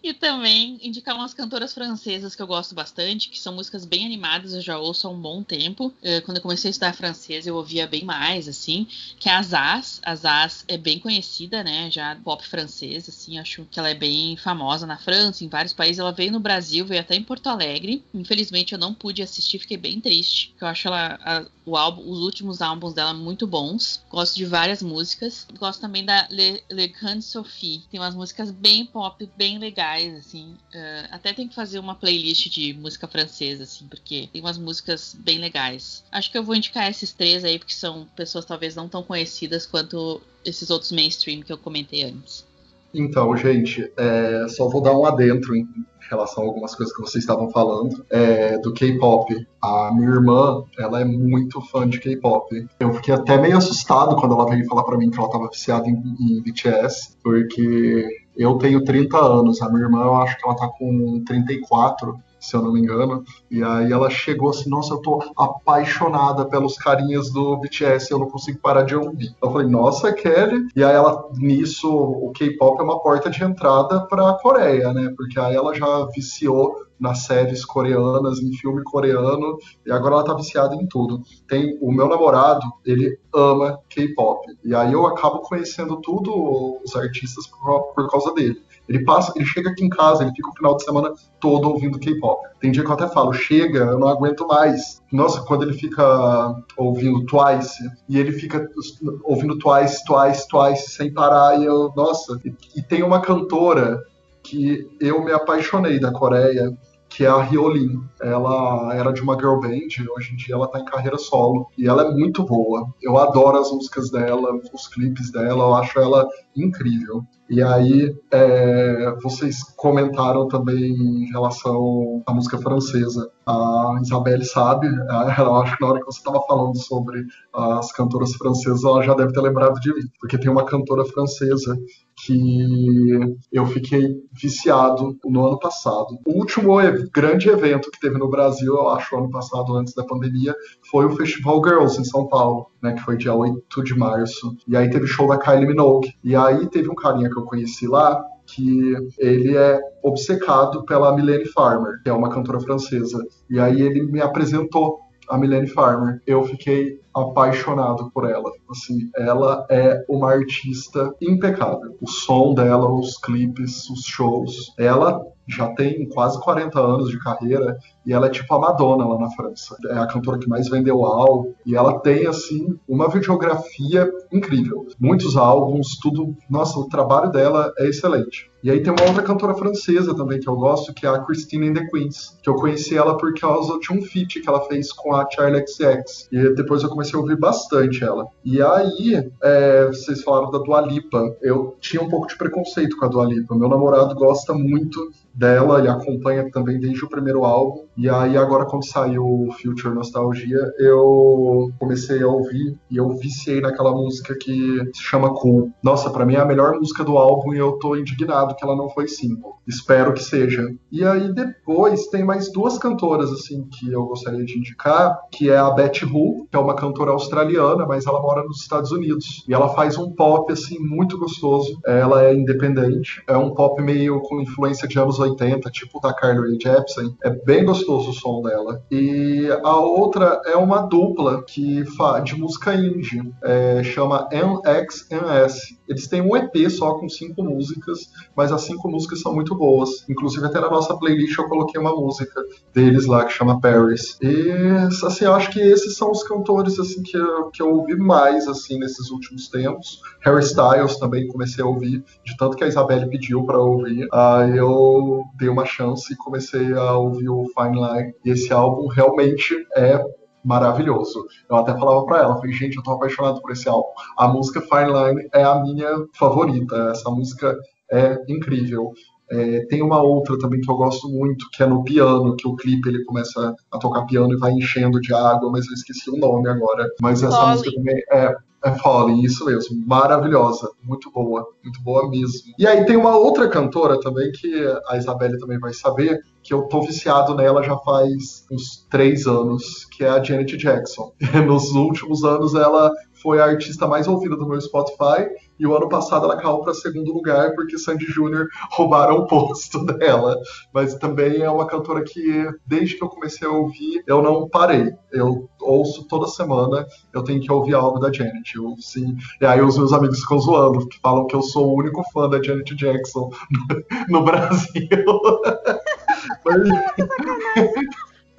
e também indicar umas cantoras francesas que eu gosto bastante, que são músicas bem animadas, eu já ouço há um bom tempo. Eh, quando eu comecei estudar francês, eu ouvia bem mais, assim, que é a Zaz. A Zaz é bem conhecida, né, já pop francês, assim, acho que ela é bem famosa na França, em vários países. Ela veio no Brasil, veio até em Porto Alegre. Infelizmente eu não pude assistir, fiquei bem triste, porque eu acho ela, a, o álbum, os últimos álbuns dela muito bons. Gosto de várias músicas. Gosto também da Le, Le Grande Sophie. Tem umas músicas bem pop, bem legais, assim. Uh, até tem que fazer uma playlist de música francesa, assim, porque tem umas músicas bem legais. Acho que eu vou indicar esses três aí, porque são pessoas talvez não tão conhecidas quanto esses outros mainstream que eu comentei antes. Então, gente, é, só vou dar um adentro em relação a algumas coisas que vocês estavam falando é, do K-pop. A minha irmã, ela é muito fã de K-pop. Eu fiquei até meio assustado quando ela veio falar para mim que ela estava viciada em, em BTS, porque eu tenho 30 anos, a minha irmã eu acho que ela tá com 34 se eu não me engano. E aí ela chegou assim, nossa, eu tô apaixonada pelos carinhas do BTS, eu não consigo parar de ouvir. Eu falei, nossa, Kelly. E aí ela, nisso, o K-pop é uma porta de entrada pra Coreia, né? Porque aí ela já viciou nas séries coreanas, em filme coreano, e agora ela tá viciada em tudo. Tem o meu namorado, ele ama K-pop. E aí eu acabo conhecendo tudo os artistas por, por causa dele. Ele passa, ele chega aqui em casa, ele fica o final de semana todo ouvindo K-pop. Tem dia que eu até falo, chega, eu não aguento mais. Nossa, quando ele fica ouvindo Twice, e ele fica ouvindo Twice, Twice, Twice, sem parar, e eu, nossa. E, e tem uma cantora que eu me apaixonei da Coreia, que é a Riolin. Ela era de uma girl band, hoje em dia ela tá em carreira solo. E ela é muito boa. Eu adoro as músicas dela, os clipes dela, eu acho ela incrível. E aí, é, vocês comentaram também em relação à música francesa. A Isabelle sabe, é, eu acho que na hora que você estava falando sobre as cantoras francesas, ela já deve ter lembrado de mim. Porque tem uma cantora francesa que eu fiquei viciado no ano passado. O último grande evento que teve no Brasil, eu acho, ano passado, antes da pandemia, foi o Festival Girls em São Paulo, né, que foi dia 8 de março. E aí teve show da Kylie Minogue. E aí teve um carinha que eu conheci lá, que ele é obcecado pela Milene Farmer, que é uma cantora francesa. E aí ele me apresentou a Milene Farmer. Eu fiquei apaixonado por ela. Assim, ela é uma artista impecável. O som dela, os clipes, os shows. Ela já tem quase 40 anos de carreira e ela é tipo a Madonna lá na França. É a cantora que mais vendeu álbum e ela tem assim uma videografia incrível. Muitos álbuns, tudo, nossa, o trabalho dela é excelente. E aí tem uma outra cantora francesa também que eu gosto, que é a Christine and the Queens, que eu conheci ela por causa de um feat que ela fez com a Charlie XX. E depois eu comecei a ouvir bastante ela. E aí, é, vocês falaram da Dua Lipa. Eu tinha um pouco de preconceito com a Dua Lipa. Meu namorado gosta muito dela, ele acompanha também desde o primeiro álbum. E aí, agora, quando saiu o Future Nostalgia, eu comecei a ouvir e eu viciei naquela música que se chama Cool. Nossa, para mim é a melhor música do álbum e eu tô indignado que ela não foi single. Espero que seja. E aí, depois, tem mais duas cantoras, assim, que eu gostaria de indicar, que é a Betty Who, que é uma cantora australiana, mas ela mora nos Estados Unidos. E ela faz um pop, assim, muito gostoso. Ela é independente. É um pop meio com influência de anos 80, tipo da Carly Jepsen. É bem gostoso o som dela. E a outra é uma dupla que de música indie. É, chama NXNS. Eles têm um EP só com cinco músicas, mas as cinco músicas são muito boas. Inclusive, até na nossa playlist eu coloquei uma música deles lá que chama Paris. E, assim, eu acho que esses são os cantores, assim, que eu, que eu ouvi mais, assim, nesses últimos tempos. Harry Styles também comecei a ouvir, de tanto que a Isabelle pediu para ouvir. Aí eu dei uma chance e comecei a ouvir o Fine Line. E esse álbum realmente é maravilhoso. Eu até falava para ela, falei, gente, eu tô apaixonado por esse álbum. A música Fine Line é a minha favorita. Essa música é incrível. É, tem uma outra também que eu gosto muito, que é no piano, que o clipe ele começa a tocar piano e vai enchendo de água, mas eu esqueci o nome agora. Mas essa música também é, é Falling, isso mesmo. Maravilhosa. Muito boa. Muito boa mesmo. E aí tem uma outra cantora também que a Isabelle também vai saber, que eu tô viciado nela já faz uns três anos, que é a Janet Jackson. <laughs> Nos últimos anos ela foi a artista mais ouvida do meu Spotify e o ano passado ela caiu para segundo lugar porque Sandy Júnior <laughs> roubaram o posto <laughs> dela. Mas também é uma cantora que desde que eu comecei a ouvir eu não parei. Eu ouço toda semana, eu tenho que ouvir algo da Janet. Eu, sim. E aí os meus amigos ficam zoando, que falam que eu sou o único fã da Janet Jackson <laughs> no Brasil. Mas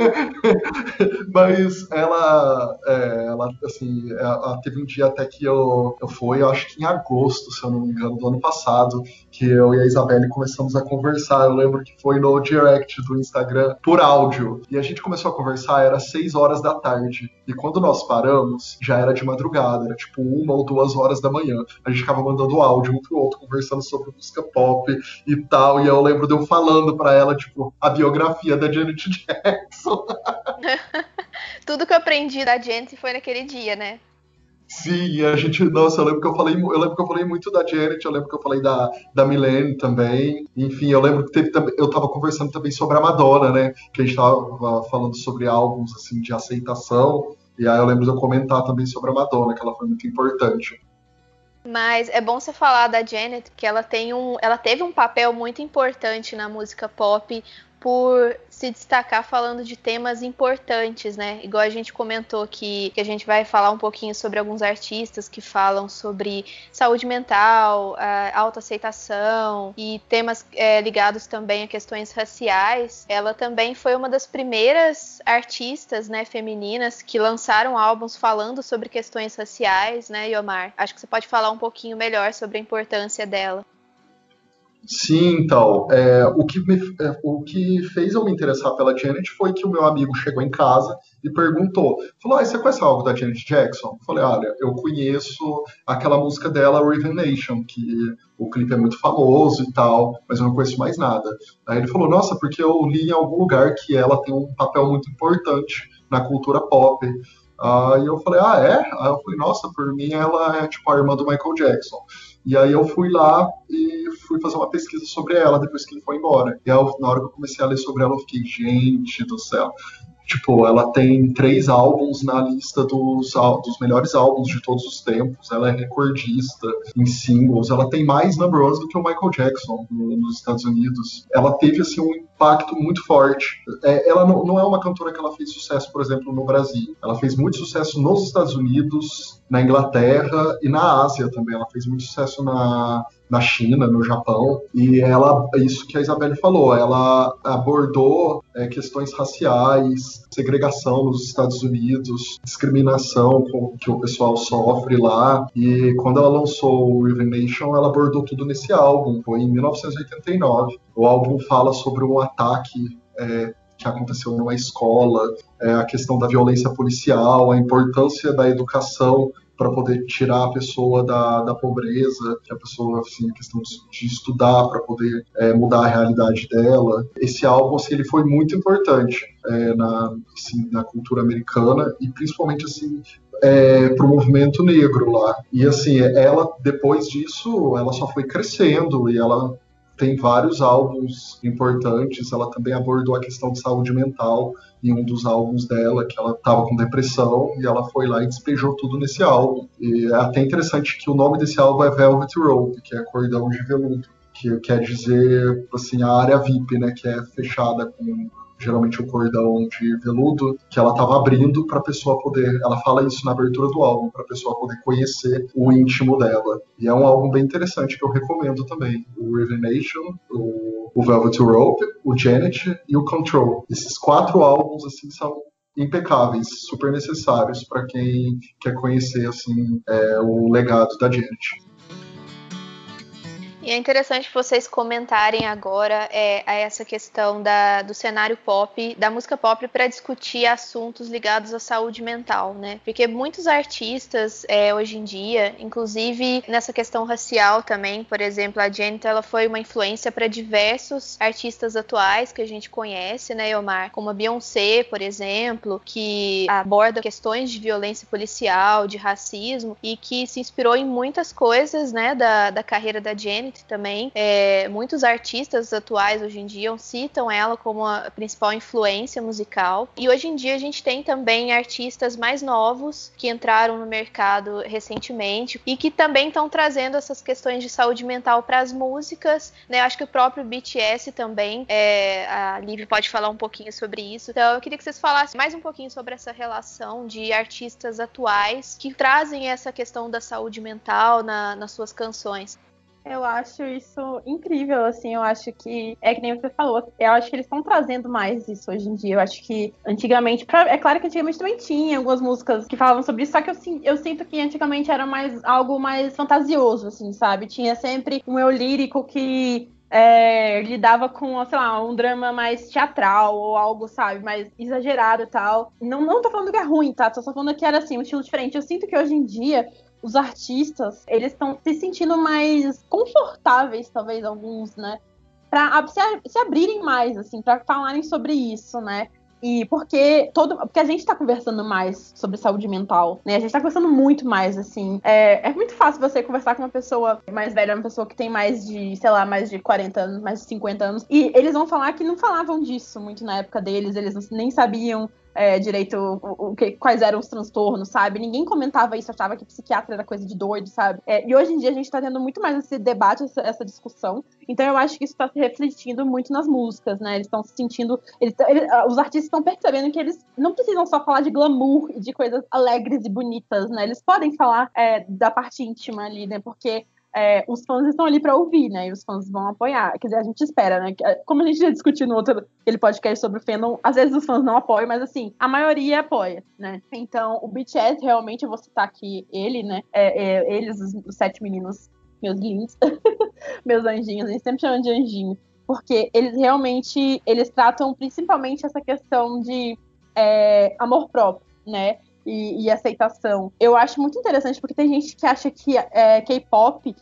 <laughs> ela, é, ela assim, ela teve um dia até que eu, eu fui, eu acho que em agosto, se eu não me engano, do ano passado, que eu e a Isabelle começamos a conversar. Eu lembro que foi no direct do Instagram por áudio. E a gente começou a conversar, era 6 horas da tarde. E quando nós paramos, já era de madrugada, era tipo uma ou duas horas da manhã. A gente ficava mandando áudio um pro outro, conversando sobre música pop e tal. E eu lembro de eu falando para ela, tipo, a biografia da Janet <laughs> Jackson. <laughs> Tudo que eu aprendi da gente foi naquele dia, né? Sim, a gente, nossa, eu lembro que eu falei, eu lembro que eu falei muito da Janet, eu lembro que eu falei da, da Milene também. Enfim, eu lembro que teve também, eu tava conversando também sobre a Madonna, né? Que a gente tava falando sobre álbuns assim de aceitação. E aí eu lembro de eu comentar também sobre a Madonna, que ela foi muito importante. Mas é bom você falar da Janet, que ela tem um, ela teve um papel muito importante na música pop por se destacar falando de temas importantes, né? Igual a gente comentou que, que a gente vai falar um pouquinho sobre alguns artistas que falam sobre saúde mental, autoaceitação e temas é, ligados também a questões raciais. Ela também foi uma das primeiras artistas, né, femininas que lançaram álbuns falando sobre questões raciais, né, Yomar? Acho que você pode falar um pouquinho melhor sobre a importância dela. Sim, então, é, o, que me, é, o que fez eu me interessar pela Janet foi que o meu amigo chegou em casa e perguntou, falou, ah, você conhece algo da Janet Jackson? Eu falei, olha, eu conheço aquela música dela, Raven Nation, que o clipe é muito famoso e tal, mas eu não conheço mais nada. Aí ele falou, nossa, porque eu li em algum lugar que ela tem um papel muito importante na cultura pop. Aí eu falei, ah, é? Aí eu falei, nossa, por mim ela é tipo a irmã do Michael Jackson. E aí eu fui lá e fui fazer uma pesquisa sobre ela depois que ele foi embora. E aí, na hora que eu comecei a ler sobre ela, eu fiquei, gente do céu. Tipo, ela tem três álbuns na lista dos, dos melhores álbuns de todos os tempos. Ela é recordista em singles. Ela tem mais number ones do que o Michael Jackson nos Estados Unidos. Ela teve, assim, um impacto muito forte. É, ela não, não, é uma cantora que ela fez sucesso, por exemplo, no Brasil. Ela fez muito sucesso nos Estados Unidos, na Inglaterra e na Ásia também. Ela fez muito sucesso na, na China, no Japão, e ela, isso que a Isabelle falou, ela abordou é, questões raciais, segregação nos Estados Unidos, discriminação que o pessoal sofre lá, e quando ela lançou o Raven Nation, ela abordou tudo nesse álbum, foi em 1989. O álbum fala sobre um ataque é, que aconteceu numa escola, é, a questão da violência policial, a importância da educação para poder tirar a pessoa da, da pobreza, que a pessoa, assim, a questão de estudar para poder é, mudar a realidade dela. Esse álbum, assim, ele foi muito importante é, na, assim, na cultura americana e principalmente, assim, é, para o movimento negro lá. E assim, ela depois disso, ela só foi crescendo e ela tem vários álbuns importantes. Ela também abordou a questão de saúde mental em um dos álbuns dela, que ela estava com depressão, e ela foi lá e despejou tudo nesse álbum. E é até interessante que o nome desse álbum é Velvet Rope, que é cordão de veludo, que quer dizer assim a área VIP, né, que é fechada com geralmente o cordão de veludo, que ela estava abrindo para a pessoa poder. Ela fala isso na abertura do álbum, para a pessoa poder conhecer o íntimo dela. E é um álbum bem interessante que eu recomendo também. O Revenation, o Velvet Rope, o Janet e o Control. Esses quatro álbuns assim são impecáveis, super necessários para quem quer conhecer assim é, o legado da Janet. E é interessante vocês comentarem agora é, a essa questão da, do cenário pop, da música pop, para discutir assuntos ligados à saúde mental, né? Porque muitos artistas é, hoje em dia, inclusive nessa questão racial também, por exemplo, a Janet, ela foi uma influência para diversos artistas atuais que a gente conhece, né, Omar? Como a Beyoncé, por exemplo, que aborda questões de violência policial, de racismo e que se inspirou em muitas coisas, né, da, da carreira da Janet também. É, muitos artistas atuais hoje em dia citam ela como a principal influência musical. E hoje em dia a gente tem também artistas mais novos que entraram no mercado recentemente e que também estão trazendo essas questões de saúde mental para as músicas. Né? Acho que o próprio BTS também, é, a Liv pode falar um pouquinho sobre isso. Então eu queria que vocês falassem mais um pouquinho sobre essa relação de artistas atuais que trazem essa questão da saúde mental na, nas suas canções. Eu acho isso incrível, assim, eu acho que é que nem você falou, eu acho que eles estão trazendo mais isso hoje em dia. Eu acho que antigamente, pra, é claro que antigamente também tinha algumas músicas que falavam sobre isso, só que eu, eu sinto que antigamente era mais algo mais fantasioso, assim, sabe? Tinha sempre um eu lírico que é, lidava com, sei lá, um drama mais teatral ou algo, sabe, mais exagerado e tal. Não, não tô falando que é ruim, tá? Tô só falando que era assim, um estilo diferente. Eu sinto que hoje em dia os artistas, eles estão se sentindo mais confortáveis, talvez alguns, né? Para se, se, abrirem mais, assim, para falarem sobre isso, né? E porque todo. Porque a gente tá conversando mais sobre saúde mental, né? A gente tá conversando muito mais, assim. É, é muito fácil você conversar com uma pessoa mais velha, uma pessoa que tem mais de, sei lá, mais de 40 anos, mais de 50 anos. E eles vão falar que não falavam disso muito na época deles, eles nem sabiam é, direito o, o, que, quais eram os transtornos, sabe? Ninguém comentava isso, achava que psiquiatra era coisa de doido, sabe? É, e hoje em dia a gente tá tendo muito mais esse debate, essa, essa discussão. Então eu acho que isso tá se refletindo muito nas músicas, né? Eles estão se sentindo. Eles, eles, os artistas estão percebendo que eles não precisam só falar de glamour e de coisas alegres e bonitas, né? Eles podem falar é, da parte íntima ali, né? Porque é, os fãs estão ali para ouvir, né? E os fãs vão apoiar. Quer dizer, a gente espera, né? Como a gente já discutiu no outro aquele podcast sobre o fandom, às vezes os fãs não apoiam, mas assim, a maioria apoia, né? Então, o BTS, realmente, eu vou citar aqui ele, né? É, é, eles, os, os, sete meninos, meus lindos, <laughs> meus anjinhos, a gente sempre chama de anjinho, porque eles realmente, eles tratam principalmente essa questão de é, amor próprio, né? E, e, aceitação. Eu acho muito interessante porque tem gente que acha que é, K-pop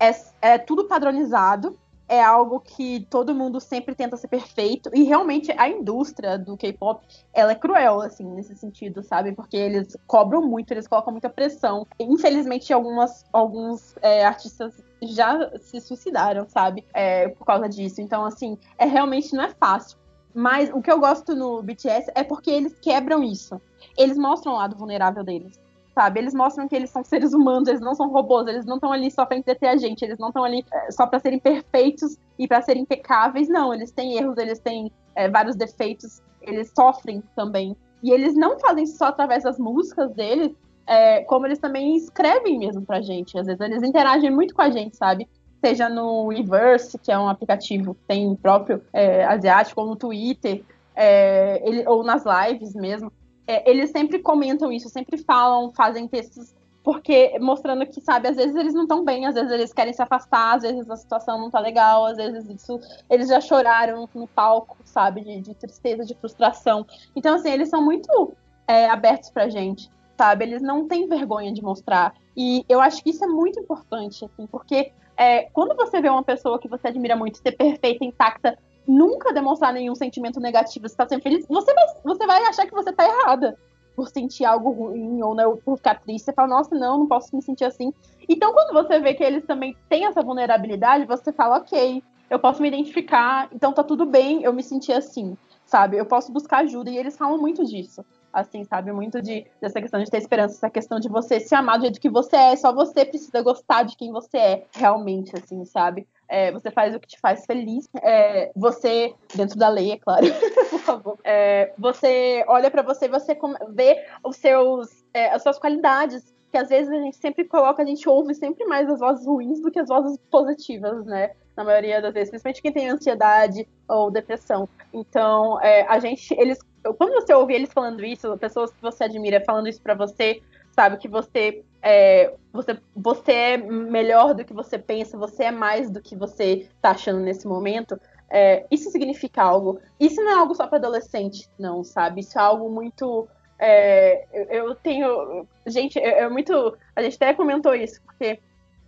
é, é tudo padronizado, é algo que todo mundo sempre tenta ser perfeito e realmente a indústria do K-pop ela é cruel assim nesse sentido sabe? Porque eles cobram muito eles colocam muita pressão. Infelizmente algumas alguns é, artistas já se suicidaram sabe? É, por causa disso. Então assim é realmente não é fácil mas o que eu gosto no BTS é porque eles quebram isso eles mostram o lado vulnerável deles. Sabe? Eles mostram que eles são seres humanos, eles não são robôs, eles não estão ali só para entreter a gente, eles não estão ali é, só para serem perfeitos e para serem impecáveis, não. Eles têm erros, eles têm é, vários defeitos, eles sofrem também. E eles não fazem isso só através das músicas deles, é, como eles também escrevem mesmo pra gente. Às vezes eles interagem muito com a gente, sabe? Seja no Reverse, que é um aplicativo que tem próprio é, asiático, ou no Twitter, é, ele, ou nas lives mesmo é, eles sempre comentam isso, sempre falam, fazem textos, porque mostrando que, sabe, às vezes eles não estão bem, às vezes eles querem se afastar, às vezes a situação não tá legal, às vezes isso. Eles já choraram no palco, sabe, de, de tristeza, de frustração. Então, assim, eles são muito é, abertos pra gente, sabe? Eles não têm vergonha de mostrar. E eu acho que isso é muito importante, assim, porque é, quando você vê uma pessoa que você admira muito ser perfeita, intacta, nunca demonstrar nenhum sentimento negativo, você tá sempre feliz, você vai, você vai achar que você tá errada por sentir algo ruim ou né, por ficar triste. Você fala, nossa, não, não posso me sentir assim. Então, quando você vê que eles também têm essa vulnerabilidade, você fala, ok, eu posso me identificar, então tá tudo bem eu me sentir assim, sabe? Eu posso buscar ajuda. E eles falam muito disso assim, sabe? Muito de, dessa questão de ter esperança, essa questão de você se amar do jeito que você é, só você precisa gostar de quem você é, realmente, assim, sabe? É, você faz o que te faz feliz. É, você, dentro da lei, é claro, <laughs> por favor. É, você olha para você, você vê os seus, é, as suas qualidades. Que às vezes a gente sempre coloca, a gente ouve sempre mais as vozes ruins do que as vozes positivas, né? Na maioria das vezes, principalmente quem tem ansiedade ou depressão. Então, é, a gente, eles quando você ouve eles falando isso, pessoas que você admira falando isso para você, sabe, que você é, você, você é melhor do que você pensa, você é mais do que você tá achando nesse momento, é, isso significa algo. Isso não é algo só para adolescente, não, sabe? Isso é algo muito. É, eu, eu, tenho. Gente, é, é, muito. A gente até comentou isso, porque,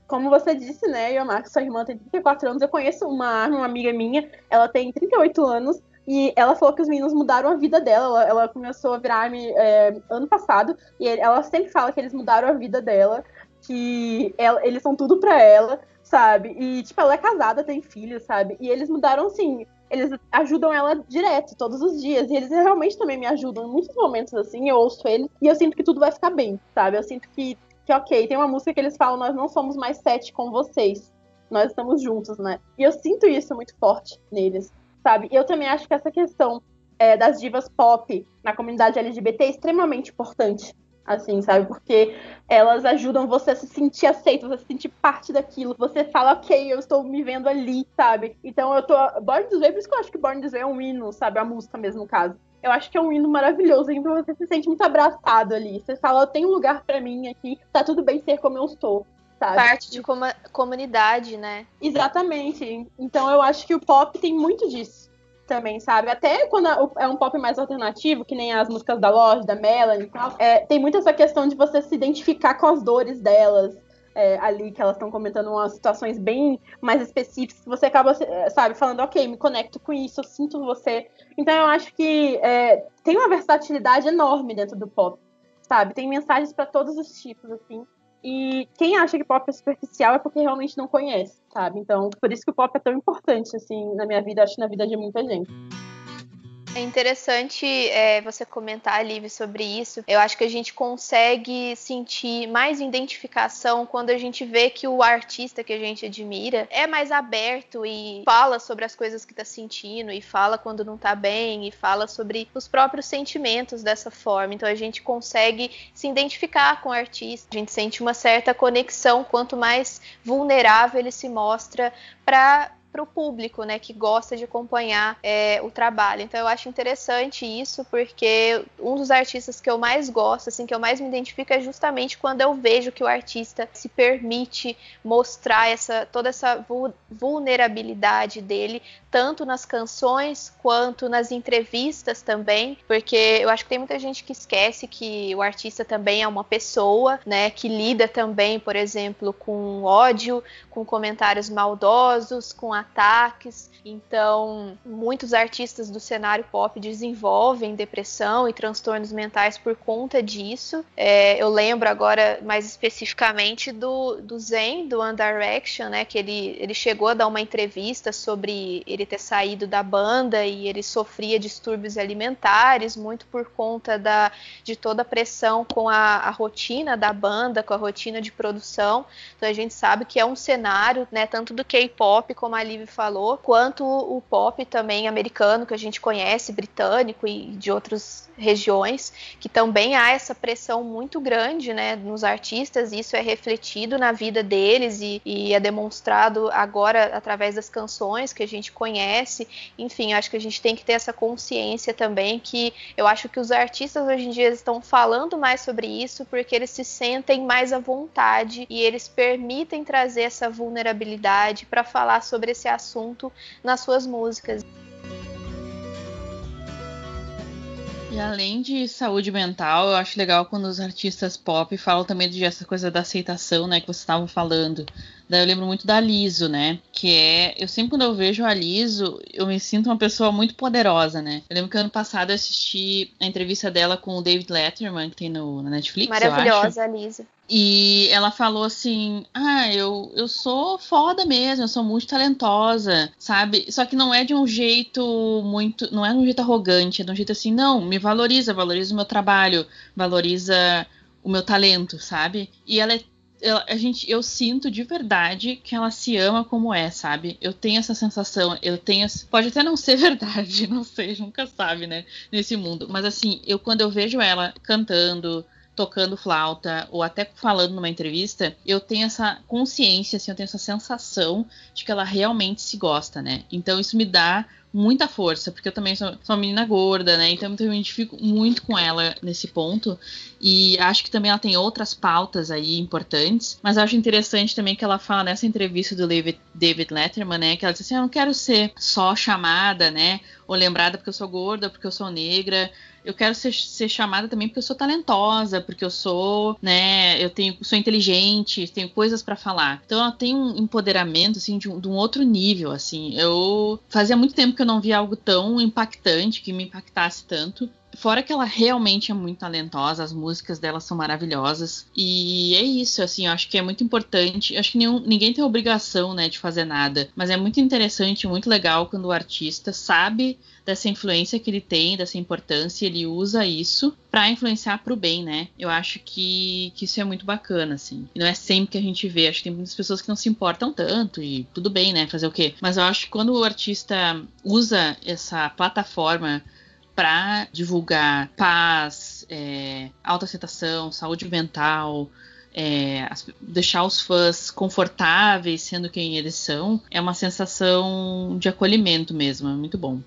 como você disse, né, Yomar, sua irmã tem 34 anos, eu conheço uma, uma amiga minha, ela tem 38 anos, e ela falou que os meninos mudaram a vida dela. Ela, ela começou a virar é, ano passado. E ela sempre fala que eles mudaram a vida dela. Que ela, eles são tudo pra ela, sabe? E, tipo, ela é casada, tem filhos, sabe? E eles mudaram, assim. Eles ajudam ela direto, todos os dias. E eles realmente também me ajudam em muitos momentos, assim. Eu ouço eles e eu sinto que tudo vai ficar bem, sabe? Eu sinto que, que ok. Tem uma música que eles falam: Nós não somos mais sete com vocês. Nós estamos juntos, né? E eu sinto isso muito forte neles sabe? E eu também acho que essa questão é, das divas pop na comunidade LGBT é extremamente importante, assim, sabe? Porque elas ajudam você a se sentir aceito, você a se sentir parte daquilo. Você fala, ok, eu estou me vendo ali, sabe? Então eu tô. Born This Way, por isso que eu acho que Born This Way é um hino, sabe? A música mesmo, no caso. Eu acho que é um hino maravilhoso, então você se sente muito abraçado ali. Você fala, eu tenho um lugar para mim aqui, tá tudo bem ser como eu estou. Sabe? Parte de uma comunidade, né? Exatamente. Então eu acho que o pop tem muito disso também, sabe? Até quando é um pop mais alternativo, que nem as músicas da Loja, da Melanie e tal, é, tem muito essa questão de você se identificar com as dores delas. É, ali que elas estão comentando umas situações bem mais específicas, você acaba, é, sabe, falando, ok, me conecto com isso, eu sinto você. Então eu acho que é, tem uma versatilidade enorme dentro do pop, sabe? Tem mensagens para todos os tipos, assim. E quem acha que pop é superficial é porque realmente não conhece, sabe? Então, por isso que o pop é tão importante, assim, na minha vida, acho que na vida de muita gente. É interessante é, você comentar, Liv, sobre isso. Eu acho que a gente consegue sentir mais identificação quando a gente vê que o artista que a gente admira é mais aberto e fala sobre as coisas que está sentindo, e fala quando não está bem, e fala sobre os próprios sentimentos dessa forma. Então a gente consegue se identificar com o artista, a gente sente uma certa conexão quanto mais vulnerável ele se mostra para para o público, né, que gosta de acompanhar é, o trabalho. Então eu acho interessante isso, porque um dos artistas que eu mais gosto, assim, que eu mais me identifico é justamente quando eu vejo que o artista se permite mostrar essa toda essa vulnerabilidade dele, tanto nas canções quanto nas entrevistas também, porque eu acho que tem muita gente que esquece que o artista também é uma pessoa, né, que lida também, por exemplo, com ódio, com comentários maldosos, com ataques. Então, muitos artistas do cenário pop desenvolvem depressão e transtornos mentais por conta disso. É, eu lembro agora mais especificamente do, do Zen, do One Direction, né? Que ele, ele chegou a dar uma entrevista sobre ele ter saído da banda e ele sofria distúrbios alimentares, muito por conta da, de toda a pressão com a, a rotina da banda, com a rotina de produção. Então a gente sabe que é um cenário, né, tanto do K-pop como a Liv falou, quanto o pop também americano que a gente conhece, britânico e de outras regiões, que também há essa pressão muito grande né, nos artistas, e isso é refletido na vida deles e, e, é demonstrado agora através das canções que a gente conhece. Enfim, acho que a gente tem que ter essa consciência também que eu acho que os artistas hoje em dia estão falando mais sobre isso porque eles se sentem mais à vontade e eles permitem trazer essa vulnerabilidade para falar sobre esse assunto nas suas músicas. E além de saúde mental, eu acho legal quando os artistas pop falam também de essa coisa da aceitação, né, que você estava falando. Daí eu lembro muito da Liso, né? Que é. Eu sempre quando eu vejo a Liso, eu me sinto uma pessoa muito poderosa, né? Eu lembro que ano passado eu assisti a entrevista dela com o David Letterman, que tem no, na Netflix. Maravilhosa, a Liso. E ela falou assim: Ah, eu, eu sou foda mesmo, eu sou muito talentosa, sabe? Só que não é de um jeito muito. Não é de um jeito arrogante, é de um jeito assim, não, me valoriza, valoriza o meu trabalho, valoriza o meu talento, sabe? E ela é eu, a gente, eu sinto de verdade que ela se ama como é, sabe? Eu tenho essa sensação, eu tenho. Pode até não ser <laughs> verdade, não sei, nunca sabe, né? Nesse mundo. Mas assim, eu quando eu vejo ela cantando, tocando flauta ou até falando numa entrevista, eu tenho essa consciência, assim, eu tenho essa sensação de que ela realmente se gosta, né? Então isso me dá muita força, porque eu também sou, sou uma menina gorda, né? Então eu me identifico muito com ela nesse ponto. E acho que também ela tem outras pautas aí importantes. Mas acho interessante também que ela fala nessa entrevista do David, Letterman, né? Que ela diz assim: eu não quero ser só chamada, né? Ou lembrada porque eu sou gorda, porque eu sou negra eu quero ser, ser, chamada também porque eu sou talentosa, porque eu sou, né, eu tenho, sou inteligente, tenho coisas para falar. Então ela tem um empoderamento assim de um, de um, outro nível, assim. Eu fazia muito tempo que eu não via algo tão impactante que me impactasse tanto. Fora que ela realmente é muito talentosa, as músicas dela são maravilhosas. E é isso, assim, eu acho que é muito importante. Acho que nenhum, ninguém tem obrigação, né, de fazer nada. Mas é muito interessante, muito legal quando o artista sabe dessa influência que ele tem, dessa importância, ele usa isso para influenciar para o bem, né? Eu acho que, que isso é muito bacana, assim. E não é sempre que a gente vê, acho que tem muitas pessoas que não se importam tanto e tudo bem, né? Fazer o quê? Mas eu acho que quando o artista usa essa plataforma para divulgar paz, é, autoaceitação, saúde mental, é, deixar os fãs confortáveis sendo quem eles são, é uma sensação de acolhimento mesmo, é muito bom.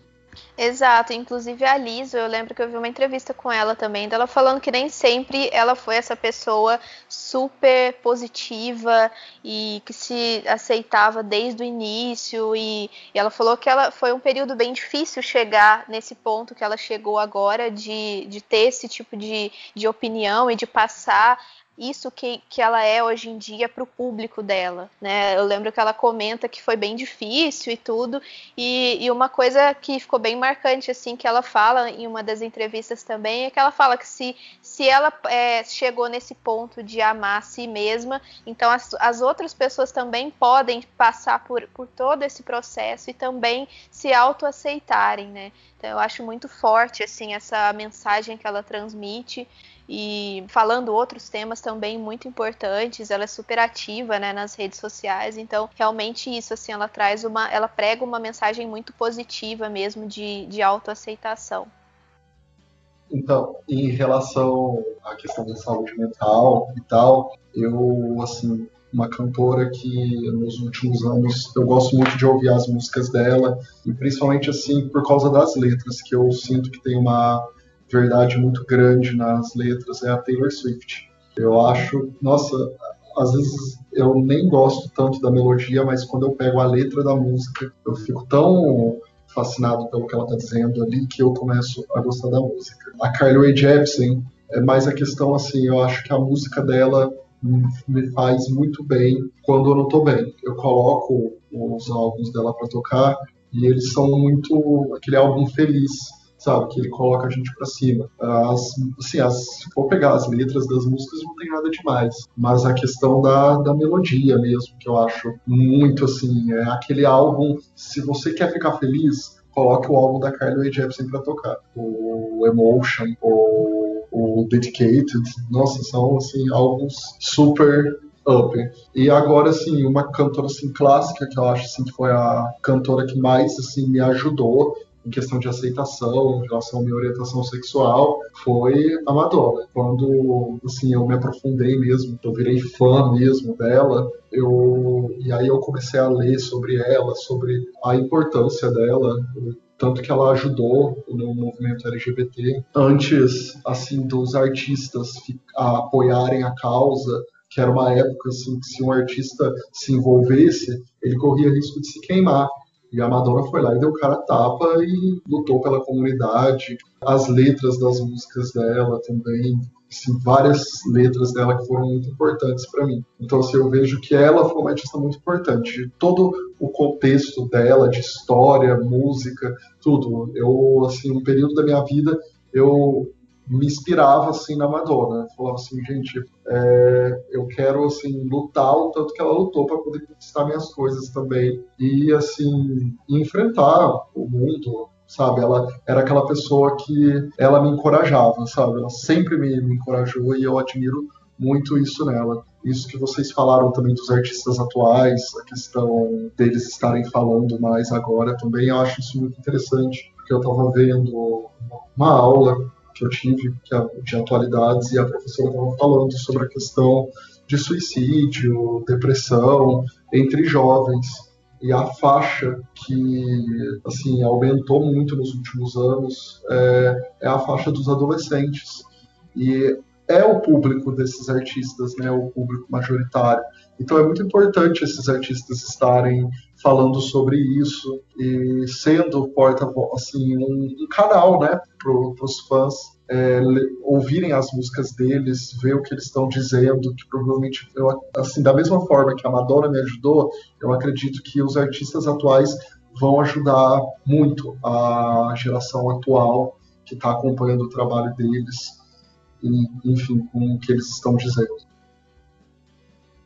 Exato, inclusive a Liso, eu lembro que eu vi uma entrevista com ela também, dela falando que nem sempre ela foi essa pessoa super positiva e que se aceitava desde o início e, e ela falou que ela foi um período bem difícil chegar nesse ponto que ela chegou agora de, de ter esse tipo de, de opinião e de passar isso que, que ela é hoje em dia para o público dela, né? Eu lembro que ela comenta que foi bem difícil e tudo, e, e, uma coisa que ficou bem marcante, assim, que ela fala em uma das entrevistas também, é que ela fala que se, se ela é, chegou nesse ponto de amar a si mesma, então as, as outras pessoas também podem passar por, por todo esse processo e também se autoaceitarem, né? Então eu acho muito forte, assim, essa mensagem que ela transmite, e falando outros temas também muito importantes. Ela é super ativa, né, nas redes sociais. Então, realmente isso, assim, ela traz uma, ela prega uma mensagem muito positiva mesmo de, de autoaceitação. Então, em relação à questão da saúde mental e tal, eu, assim, uma cantora que nos últimos anos eu gosto muito de ouvir as músicas dela, e principalmente, assim, por causa das letras, que eu sinto que tem uma verdade muito grande nas letras é a Taylor Swift. Eu acho, nossa, às vezes eu nem gosto tanto da melodia, mas quando eu pego a letra da música, eu fico tão fascinado pelo que ela está dizendo ali que eu começo a gostar da música. A Carly Jepsen é mais a questão assim, eu acho que a música dela me faz muito bem quando eu não estou bem. Eu coloco os álbuns dela para tocar e eles são muito aquele álbum feliz sabe? Que ele coloca a gente para cima. As, assim, as, se for pegar as letras das músicas, não tem nada demais. Mas a questão da, da melodia mesmo, que eu acho muito assim, é aquele álbum, se você quer ficar feliz, coloque o álbum da Carly Rae Jepsen para tocar. O Emotion, o, o Dedicated, nossa, são assim, álbuns super up. E agora, assim, uma cantora assim, clássica, que eu acho assim, que foi a cantora que mais assim, me ajudou em questão de aceitação, em relação à minha orientação sexual, foi a Madonna. Quando, assim, eu me aprofundei mesmo, eu virei fã mesmo dela, eu e aí eu comecei a ler sobre ela, sobre a importância dela, tanto que ela ajudou no movimento LGBT antes assim dos artistas apoiarem a causa que era uma época assim que se um artista se envolvesse ele corria risco de se queimar e a Madonna foi lá e deu cara tapa e lutou pela comunidade. As letras das músicas dela também, assim, várias letras dela que foram muito importantes para mim. Então, assim, eu vejo que ela foi uma artista muito importante. Todo o contexto dela, de história, música, tudo. Eu, assim, um período da minha vida, eu me inspirava assim na Madonna. falava assim, gente, é, eu quero assim lutar o tanto que ela lutou para poder conquistar minhas coisas também e assim enfrentar o mundo. Sabe, ela era aquela pessoa que ela me encorajava, sabe? Ela sempre me, me encorajou e eu admiro muito isso nela. Isso que vocês falaram também dos artistas atuais, a questão deles estarem falando mais agora também, eu acho isso muito interessante, porque eu estava vendo uma aula que eu tive, de atualidades, e a professora estava falando sobre a questão de suicídio, depressão entre jovens. e a faixa que assim aumentou muito nos últimos anos é, é a faixa dos adolescentes e é o público desses artistas, né, o público majoritário. Então é muito importante esses artistas estarem falando sobre isso e sendo porta assim um, um canal, né, para os fãs é, ouvirem as músicas deles, ver o que eles estão dizendo, que provavelmente eu, assim da mesma forma que a Madonna me ajudou, eu acredito que os artistas atuais vão ajudar muito a geração atual que está acompanhando o trabalho deles e, enfim, com o que eles estão dizendo.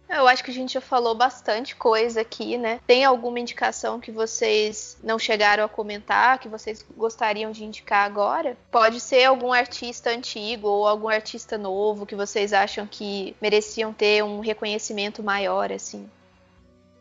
Eu acho que a gente já falou bastante coisa aqui, né? Tem alguma indicação que vocês não chegaram a comentar, que vocês gostariam de indicar agora? Pode ser algum artista antigo ou algum artista novo que vocês acham que mereciam ter um reconhecimento maior, assim.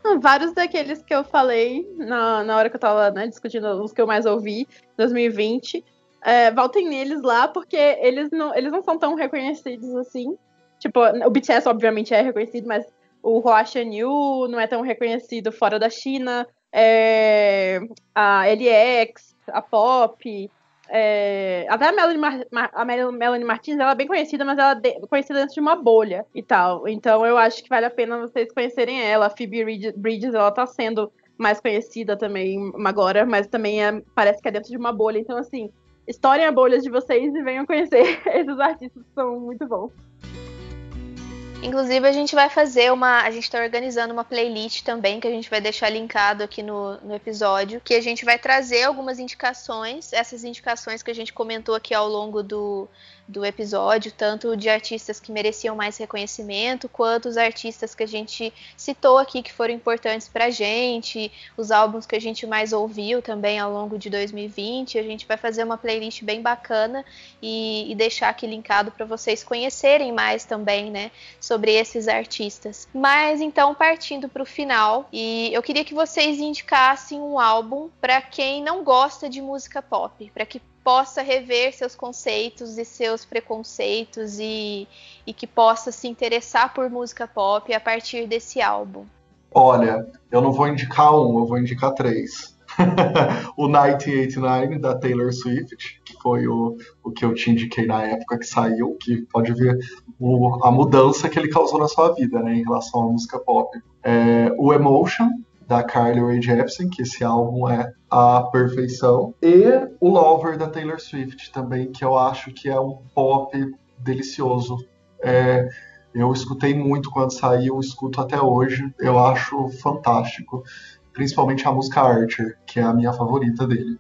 Ah, vários daqueles que eu falei na, na hora que eu tava né, discutindo os que eu mais ouvi, 2020 é, voltem neles lá, porque eles não, eles não são tão reconhecidos assim. Tipo, o BTS obviamente é reconhecido, mas o Hua Yu não é tão reconhecido fora da China. É, a LX, a Pop, é, até a Melanie, Mar a Melanie Martins, ela é bem conhecida, mas ela é conhecida dentro de uma bolha e tal. Então eu acho que vale a pena vocês conhecerem ela. A Phoebe Bridges, ela tá sendo mais conhecida também agora, mas também é, parece que é dentro de uma bolha. Então, assim, estourem a bolha de vocês e venham conhecer <laughs> esses artistas são muito bons. Inclusive, a gente vai fazer uma. A gente está organizando uma playlist também, que a gente vai deixar linkado aqui no, no episódio, que a gente vai trazer algumas indicações, essas indicações que a gente comentou aqui ao longo do, do episódio, tanto de artistas que mereciam mais reconhecimento, quanto os artistas que a gente citou aqui que foram importantes pra gente, os álbuns que a gente mais ouviu também ao longo de 2020. A gente vai fazer uma playlist bem bacana e, e deixar aqui linkado para vocês conhecerem mais também, né, sobre esses artistas. Mas então, partindo para o final, e eu queria que vocês indicassem um álbum para quem não gosta de música pop, para que possa rever seus conceitos e seus preconceitos e, e que possa se interessar por música pop a partir desse álbum? Olha, eu não vou indicar um, eu vou indicar três. <laughs> o 1989 da Taylor Swift, que foi o, o que eu te indiquei na época que saiu, que pode ver o, a mudança que ele causou na sua vida, né, em relação à música pop. É, o Emotion, da Carly Rae Jepsen, que esse álbum é a perfeição, e o Lover da Taylor Swift também, que eu acho que é um pop delicioso. É, eu escutei muito quando saiu, escuto até hoje, eu acho fantástico, principalmente a música Archer, que é a minha favorita dele.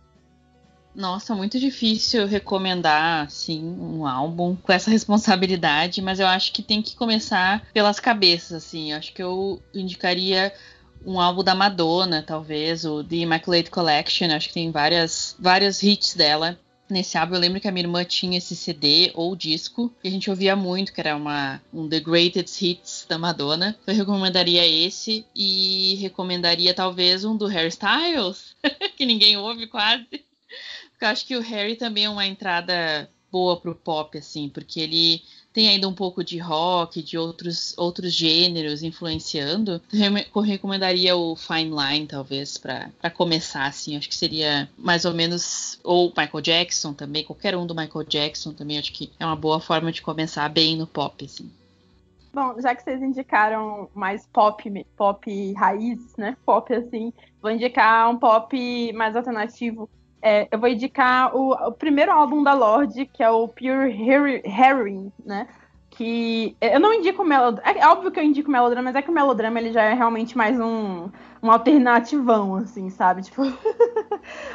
Nossa, muito difícil recomendar, assim, um álbum com essa responsabilidade, mas eu acho que tem que começar pelas cabeças, assim. Eu acho que eu indicaria um álbum da Madonna, talvez, o The Immaculate Collection, acho que tem várias, vários hits dela. Nesse álbum eu lembro que a minha irmã tinha esse CD ou disco que a gente ouvia muito, que era uma, um The Greatest Hits da Madonna. Eu recomendaria esse e recomendaria talvez um do Harry Styles, <laughs> que ninguém ouve quase. Porque eu acho que o Harry também é uma entrada boa pro pop, assim, porque ele tem ainda um pouco de rock, de outros, outros gêneros influenciando. Eu recomendaria o Fine Line, talvez, para começar, assim. Acho que seria mais ou menos. Ou Michael Jackson também, qualquer um do Michael Jackson também. Acho que é uma boa forma de começar bem no pop, assim. Bom, já que vocês indicaram mais pop, pop raiz, né? Pop assim, vou indicar um pop mais alternativo é, eu vou indicar o, o, primeiro álbum da Lorde, que é o Pure Heroin, né? Que eu não indico melodrama. É óbvio que eu indico melodrama, mas é que o melodrama ele já é realmente mais um, um alternativão, assim, sabe? <laughs> Tipo,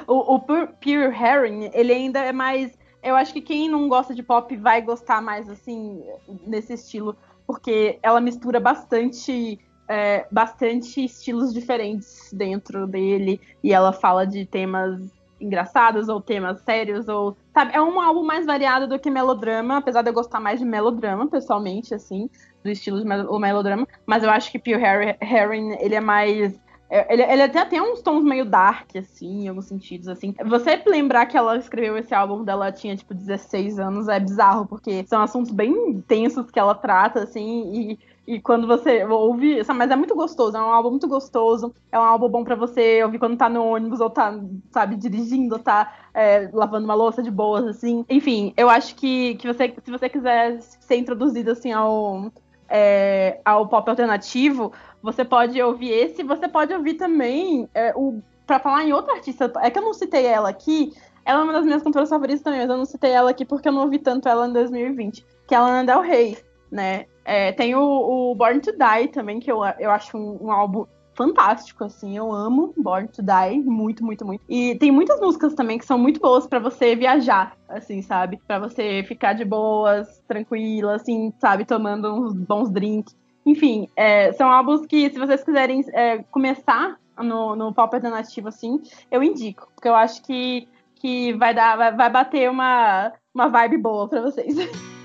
o, o Pure Heroin, ele ainda é mais. Eu acho que quem não gosta de pop vai gostar mais, assim, nesse estilo, porque ela mistura bastante. É, bastante estilos diferentes dentro dele e ela fala de temas engraçados ou temas sérios ou sabe é um álbum mais variado do que melodrama apesar de eu gostar mais de melodrama pessoalmente assim do estilo de melodrama mas eu acho que Pure Herring ele é mais É, ele, ele até tem uns tons meio dark, assim, em alguns sentidos, assim. Você lembrar que ela escreveu esse álbum dela tinha, tipo, 16 anos é bizarro, porque são assuntos bem intensos que ela trata, assim, e e quando você ouve, mas é muito gostoso, é um álbum muito gostoso, é um álbum bom para você ouvir quando tá no ônibus ou tá, sabe, dirigindo, ou tá é, lavando uma louça de boas, assim. Enfim, eu acho que, que você, se você quiser ser introduzido assim ao, é, ao pop alternativo, você pode ouvir esse, você pode ouvir também é, o para falar em outra artista, é que eu não citei ela aqui, ela é uma das minhas cantoras favoritas também, mas eu não citei ela aqui porque eu não ouvi tanto ela em 2020, que é a Lana Del Rey, né? É, tem o, o, Born to Die também, que eu, eu acho um, um, álbum fantástico, assim. Eu amo Born to Die, muito, muito, muito. E tem muitas músicas também que são muito boas para você viajar, assim, sabe? para você ficar de boas, tranquila, assim, sabe? Tomando uns bons drinks. Enfim, é, são álbuns que, se vocês quiserem é, começar no, no pop alternativo, assim, eu indico. Porque eu acho que, que vai dar, vai, vai bater uma, uma vibe boa para vocês. <laughs>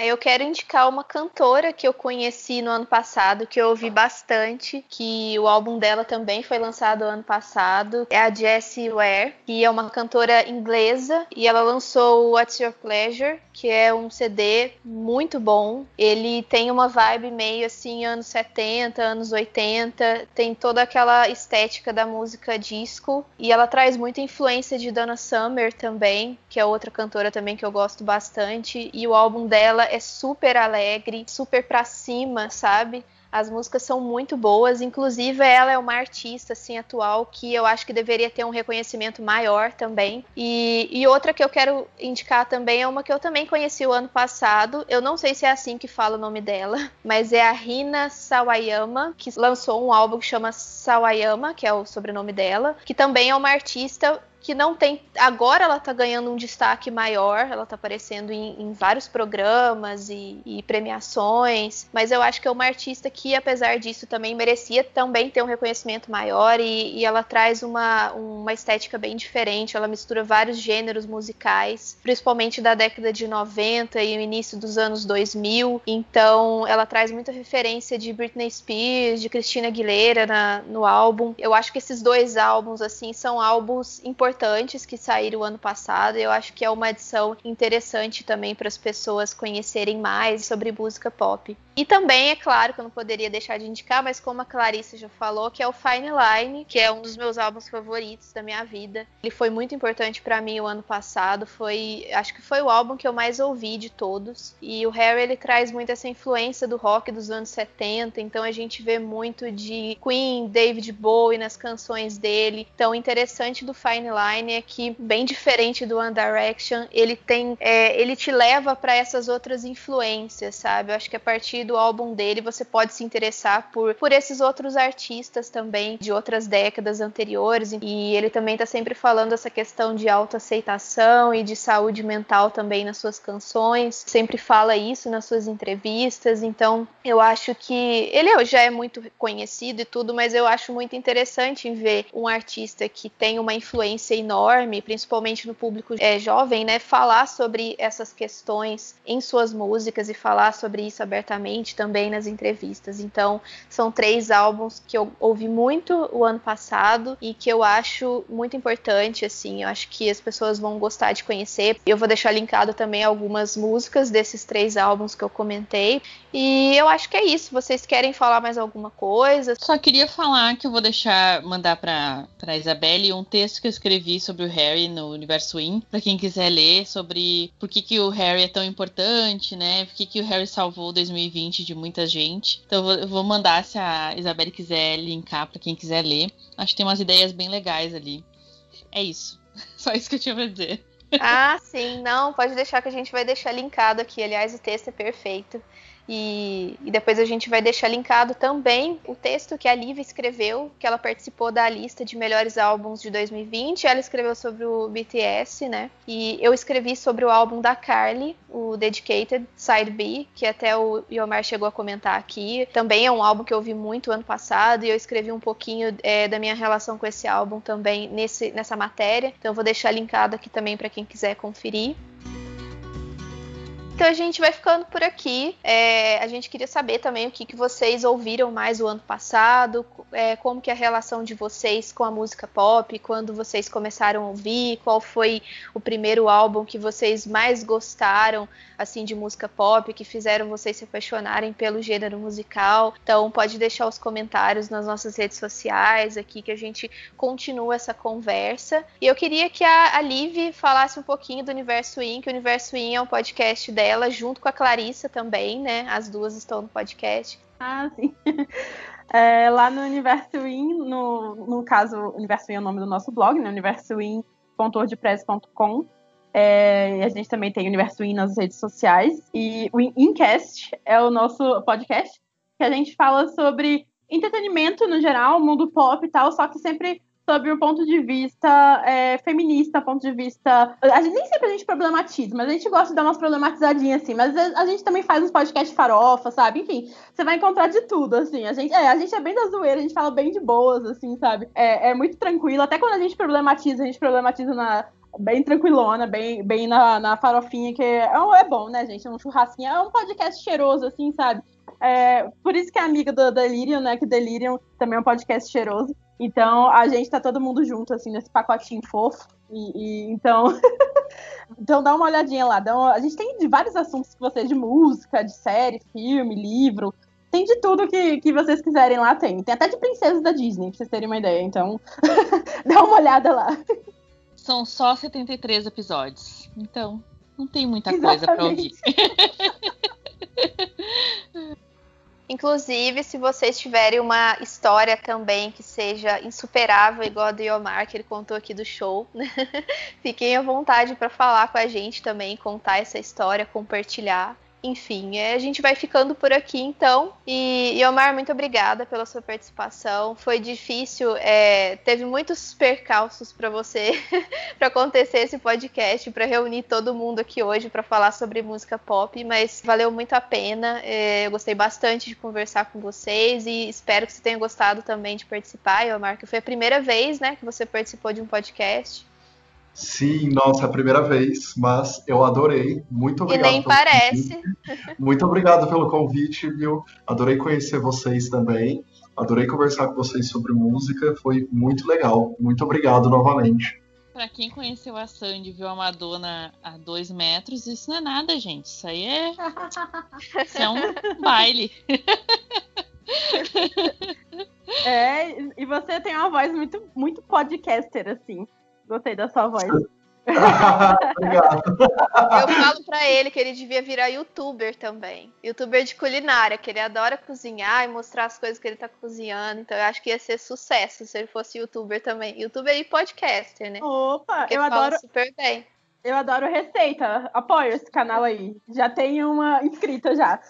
Eu quero indicar uma cantora que eu conheci no ano passado, que eu ouvi bastante, que o álbum dela também foi lançado ano passado. É a Jessie Ware, que é uma cantora inglesa e ela lançou What's Your Pleasure, que é um CD muito bom. Ele tem uma vibe meio assim anos 70, anos 80, tem toda aquela estética da música disco e ela traz muita influência de Donna Summer também, que é outra cantora também que eu gosto bastante, e o álbum dela é super alegre, super pra cima, sabe? As músicas são muito boas, inclusive ela é uma artista assim atual que eu acho que deveria ter um reconhecimento maior também. E, e, outra que eu quero indicar também é uma que eu também conheci o ano passado. Eu não sei se é assim que fala o nome dela, <laughs> mas é a Rina Sawayama, que lançou um álbum que chama Sawayama, que é o sobrenome dela, que também é uma artista que não tem. Agora ela tá ganhando um destaque maior, ela tá aparecendo em, em vários programas e, e, premiações, mas eu acho que é uma artista que, apesar disso, também merecia também ter um reconhecimento maior e, e ela traz uma, uma estética bem diferente, ela mistura vários gêneros musicais, principalmente da década de 90 e o início dos anos 2000, então ela traz muita referência de Britney Spears, de Christina Aguilera na, no álbum. Eu acho que esses dois álbuns, assim, são álbuns importantes importantes que saíram ano passado. Eu acho que é uma edição interessante também para as pessoas conhecerem mais sobre música pop. E também, é claro, que eu não poderia deixar de indicar, mas como a Clarice já falou, que é o Fine Line, que é um dos meus álbuns favoritos da minha vida. Ele foi muito importante para mim o ano passado, foi, acho que foi o álbum que eu mais ouvi de todos. E o Harry ele traz muito essa influência do rock dos anos 70, então a gente vê muito de Queen, David Bowie nas canções dele. Então, interessante do Fine Line Line é que, bem diferente do One Direction, ele tem, é, ele te leva para essas outras influências, sabe? Eu acho que a partir do álbum dele você pode se interessar por, por esses outros artistas também de outras décadas anteriores. E ele também tá sempre falando essa questão de autoaceitação e de saúde mental também nas suas canções. Sempre fala isso nas suas entrevistas. Então, eu acho que ele já é muito conhecido e tudo, mas eu acho muito interessante ver um artista que tem uma influência enorme, principalmente no público é, jovem, né? Falar sobre essas questões em suas músicas e falar sobre isso abertamente também nas entrevistas. Então, são três álbuns que eu ouvi muito o ano passado e que eu acho muito importante, assim. Eu acho que as pessoas vão gostar de conhecer. Eu vou deixar linkado também algumas músicas desses três álbuns que eu comentei. E eu acho que é isso. Vocês querem falar mais alguma coisa? Só queria falar que eu vou deixar, mandar para a Isabelle um texto que eu escrevi escrevi sobre o Harry no Universo In, para quem quiser ler sobre por que, que o Harry é tão importante, né? Por que, que o Harry salvou 2020 de muita gente. Então eu vou mandar se a Isabelle quiser linkar para quem quiser ler. Acho que tem umas ideias bem legais ali. É isso. <laughs> Só isso que eu tinha pra dizer. Ah, sim, não, pode deixar que a gente vai deixar linkado aqui. Aliás, o texto é perfeito. E, e, depois a gente vai deixar linkado também o texto que a Liv escreveu, que ela participou da lista de melhores álbuns de 2020. Ela escreveu sobre o BTS, né? E eu escrevi sobre o álbum da Carly, o Dedicated Side B, que até o Yomar chegou a comentar aqui. Também é um álbum que eu ouvi muito ano passado e eu escrevi um pouquinho é, da minha relação com esse álbum também nesse, nessa matéria. Então eu vou deixar linkado aqui também para quem quiser conferir. Então a gente vai ficando por aqui. É, a gente queria saber também o que, que vocês ouviram mais o ano passado, é, como que é a relação de vocês com a música pop, quando vocês começaram a ouvir, qual foi o primeiro álbum que vocês mais gostaram assim de música pop, que fizeram vocês se apaixonarem pelo gênero musical. Então pode deixar os comentários nas nossas redes sociais aqui que a gente continua essa conversa. E eu queria que a, a Liv falasse um pouquinho do Universo In, que o Universo In é um podcast dela ela junto com a Clarissa também, né? As duas estão no podcast. Ah, sim. <laughs> É, lá no Universo In, no, no caso, Universo In é o nome do nosso blog, né? universoin.wordpress.com. É, a gente também tem Universo In nas redes sociais. E o Incast é o nosso podcast, que a gente fala sobre entretenimento no geral, mundo pop e tal, só que sempre sobre um ponto de vista é, feminista, ponto de vista. A gente, nem sempre a gente problematiza, mas a gente gosta de dar umas problematizadinhas assim. Mas a, gente também faz uns podcasts farofa, sabe? Enfim, você vai encontrar de tudo, assim. A gente, é, a gente é bem da zoeira, a gente fala bem de boas, assim, sabe? É, é muito tranquilo. Até quando a gente problematiza, a gente problematiza na, bem tranquilona, bem, bem na, na farofinha, que é, é bom, né, gente? É um churrasquinho, é um podcast cheiroso, assim, sabe? É, por isso que é amiga do Delirium, né? Que Delirium também é um podcast cheiroso. Então a gente tá todo mundo junto, assim, nesse pacotinho fofo. E, e então. <laughs> então dá uma olhadinha lá. Uma... A gente tem de vários assuntos que vocês, de música, de série, filme, livro. Tem de tudo que, que vocês quiserem lá, tem. Tem até de princesas da Disney, pra vocês terem uma ideia. Então, <laughs> dá uma olhada lá. São só 73 episódios. Então, não tem muita coisa para ouvir. <laughs> Inclusive, se vocês tiverem uma história também que seja insuperável, igual a do Yomar, que ele contou aqui do show, <laughs> fiquem à vontade para falar com a gente também, contar essa história, compartilhar. Enfim, é, a gente vai ficando por aqui então. E, e Omar, muito obrigada pela sua participação. Foi difícil, é, teve muitos percalços para você <laughs> para acontecer esse podcast, para reunir todo mundo aqui hoje para falar sobre música pop, mas valeu muito a pena. É, eu gostei bastante de conversar com vocês e espero que você tenha gostado também de participar, Omar, que foi a primeira vez, né, que você participou de um podcast. Sim, nossa, é a primeira vez, mas eu adorei. Muito obrigado. E nem parece. Convite. <laughs> Muito obrigado pelo convite, viu? Adorei conhecer vocês também. Adorei conversar com vocês sobre música. Foi muito legal. Muito obrigado novamente. Pra quem conheceu a Sandy e viu a Madonna a dois metros, isso não é nada, gente. Isso aí é. Isso é um <laughs> baile. É, e você tem uma voz muito, muito podcaster, assim. Gostei da sua voz. <laughs> Eu falo para ele que ele devia virar youtuber também. Youtuber de culinária, que ele adora cozinhar e mostrar as coisas que ele tá cozinhando. Então eu acho que ia ser sucesso se ele fosse youtuber também. Youtuber e podcaster, né? Opa, Porque eu adoro. super bem. Eu adoro receita. Apoio esse canal aí. Já tem uma inscrita já.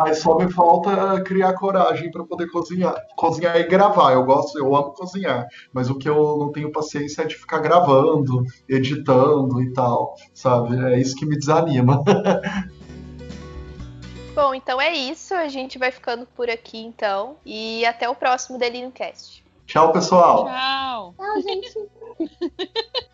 Aí só me falta criar coragem para poder cozinhar. Cozinhar e gravar. Eu gosto, eu amo cozinhar. Mas o que eu não tenho paciência é de ficar gravando, editando e tal. Sabe? É isso que me desanima. <laughs> Bom, então é isso. A gente vai ficando por aqui então. E até o próximo Delirium Cast. Tchau, pessoal. Tchau. Tchau, gente. <laughs>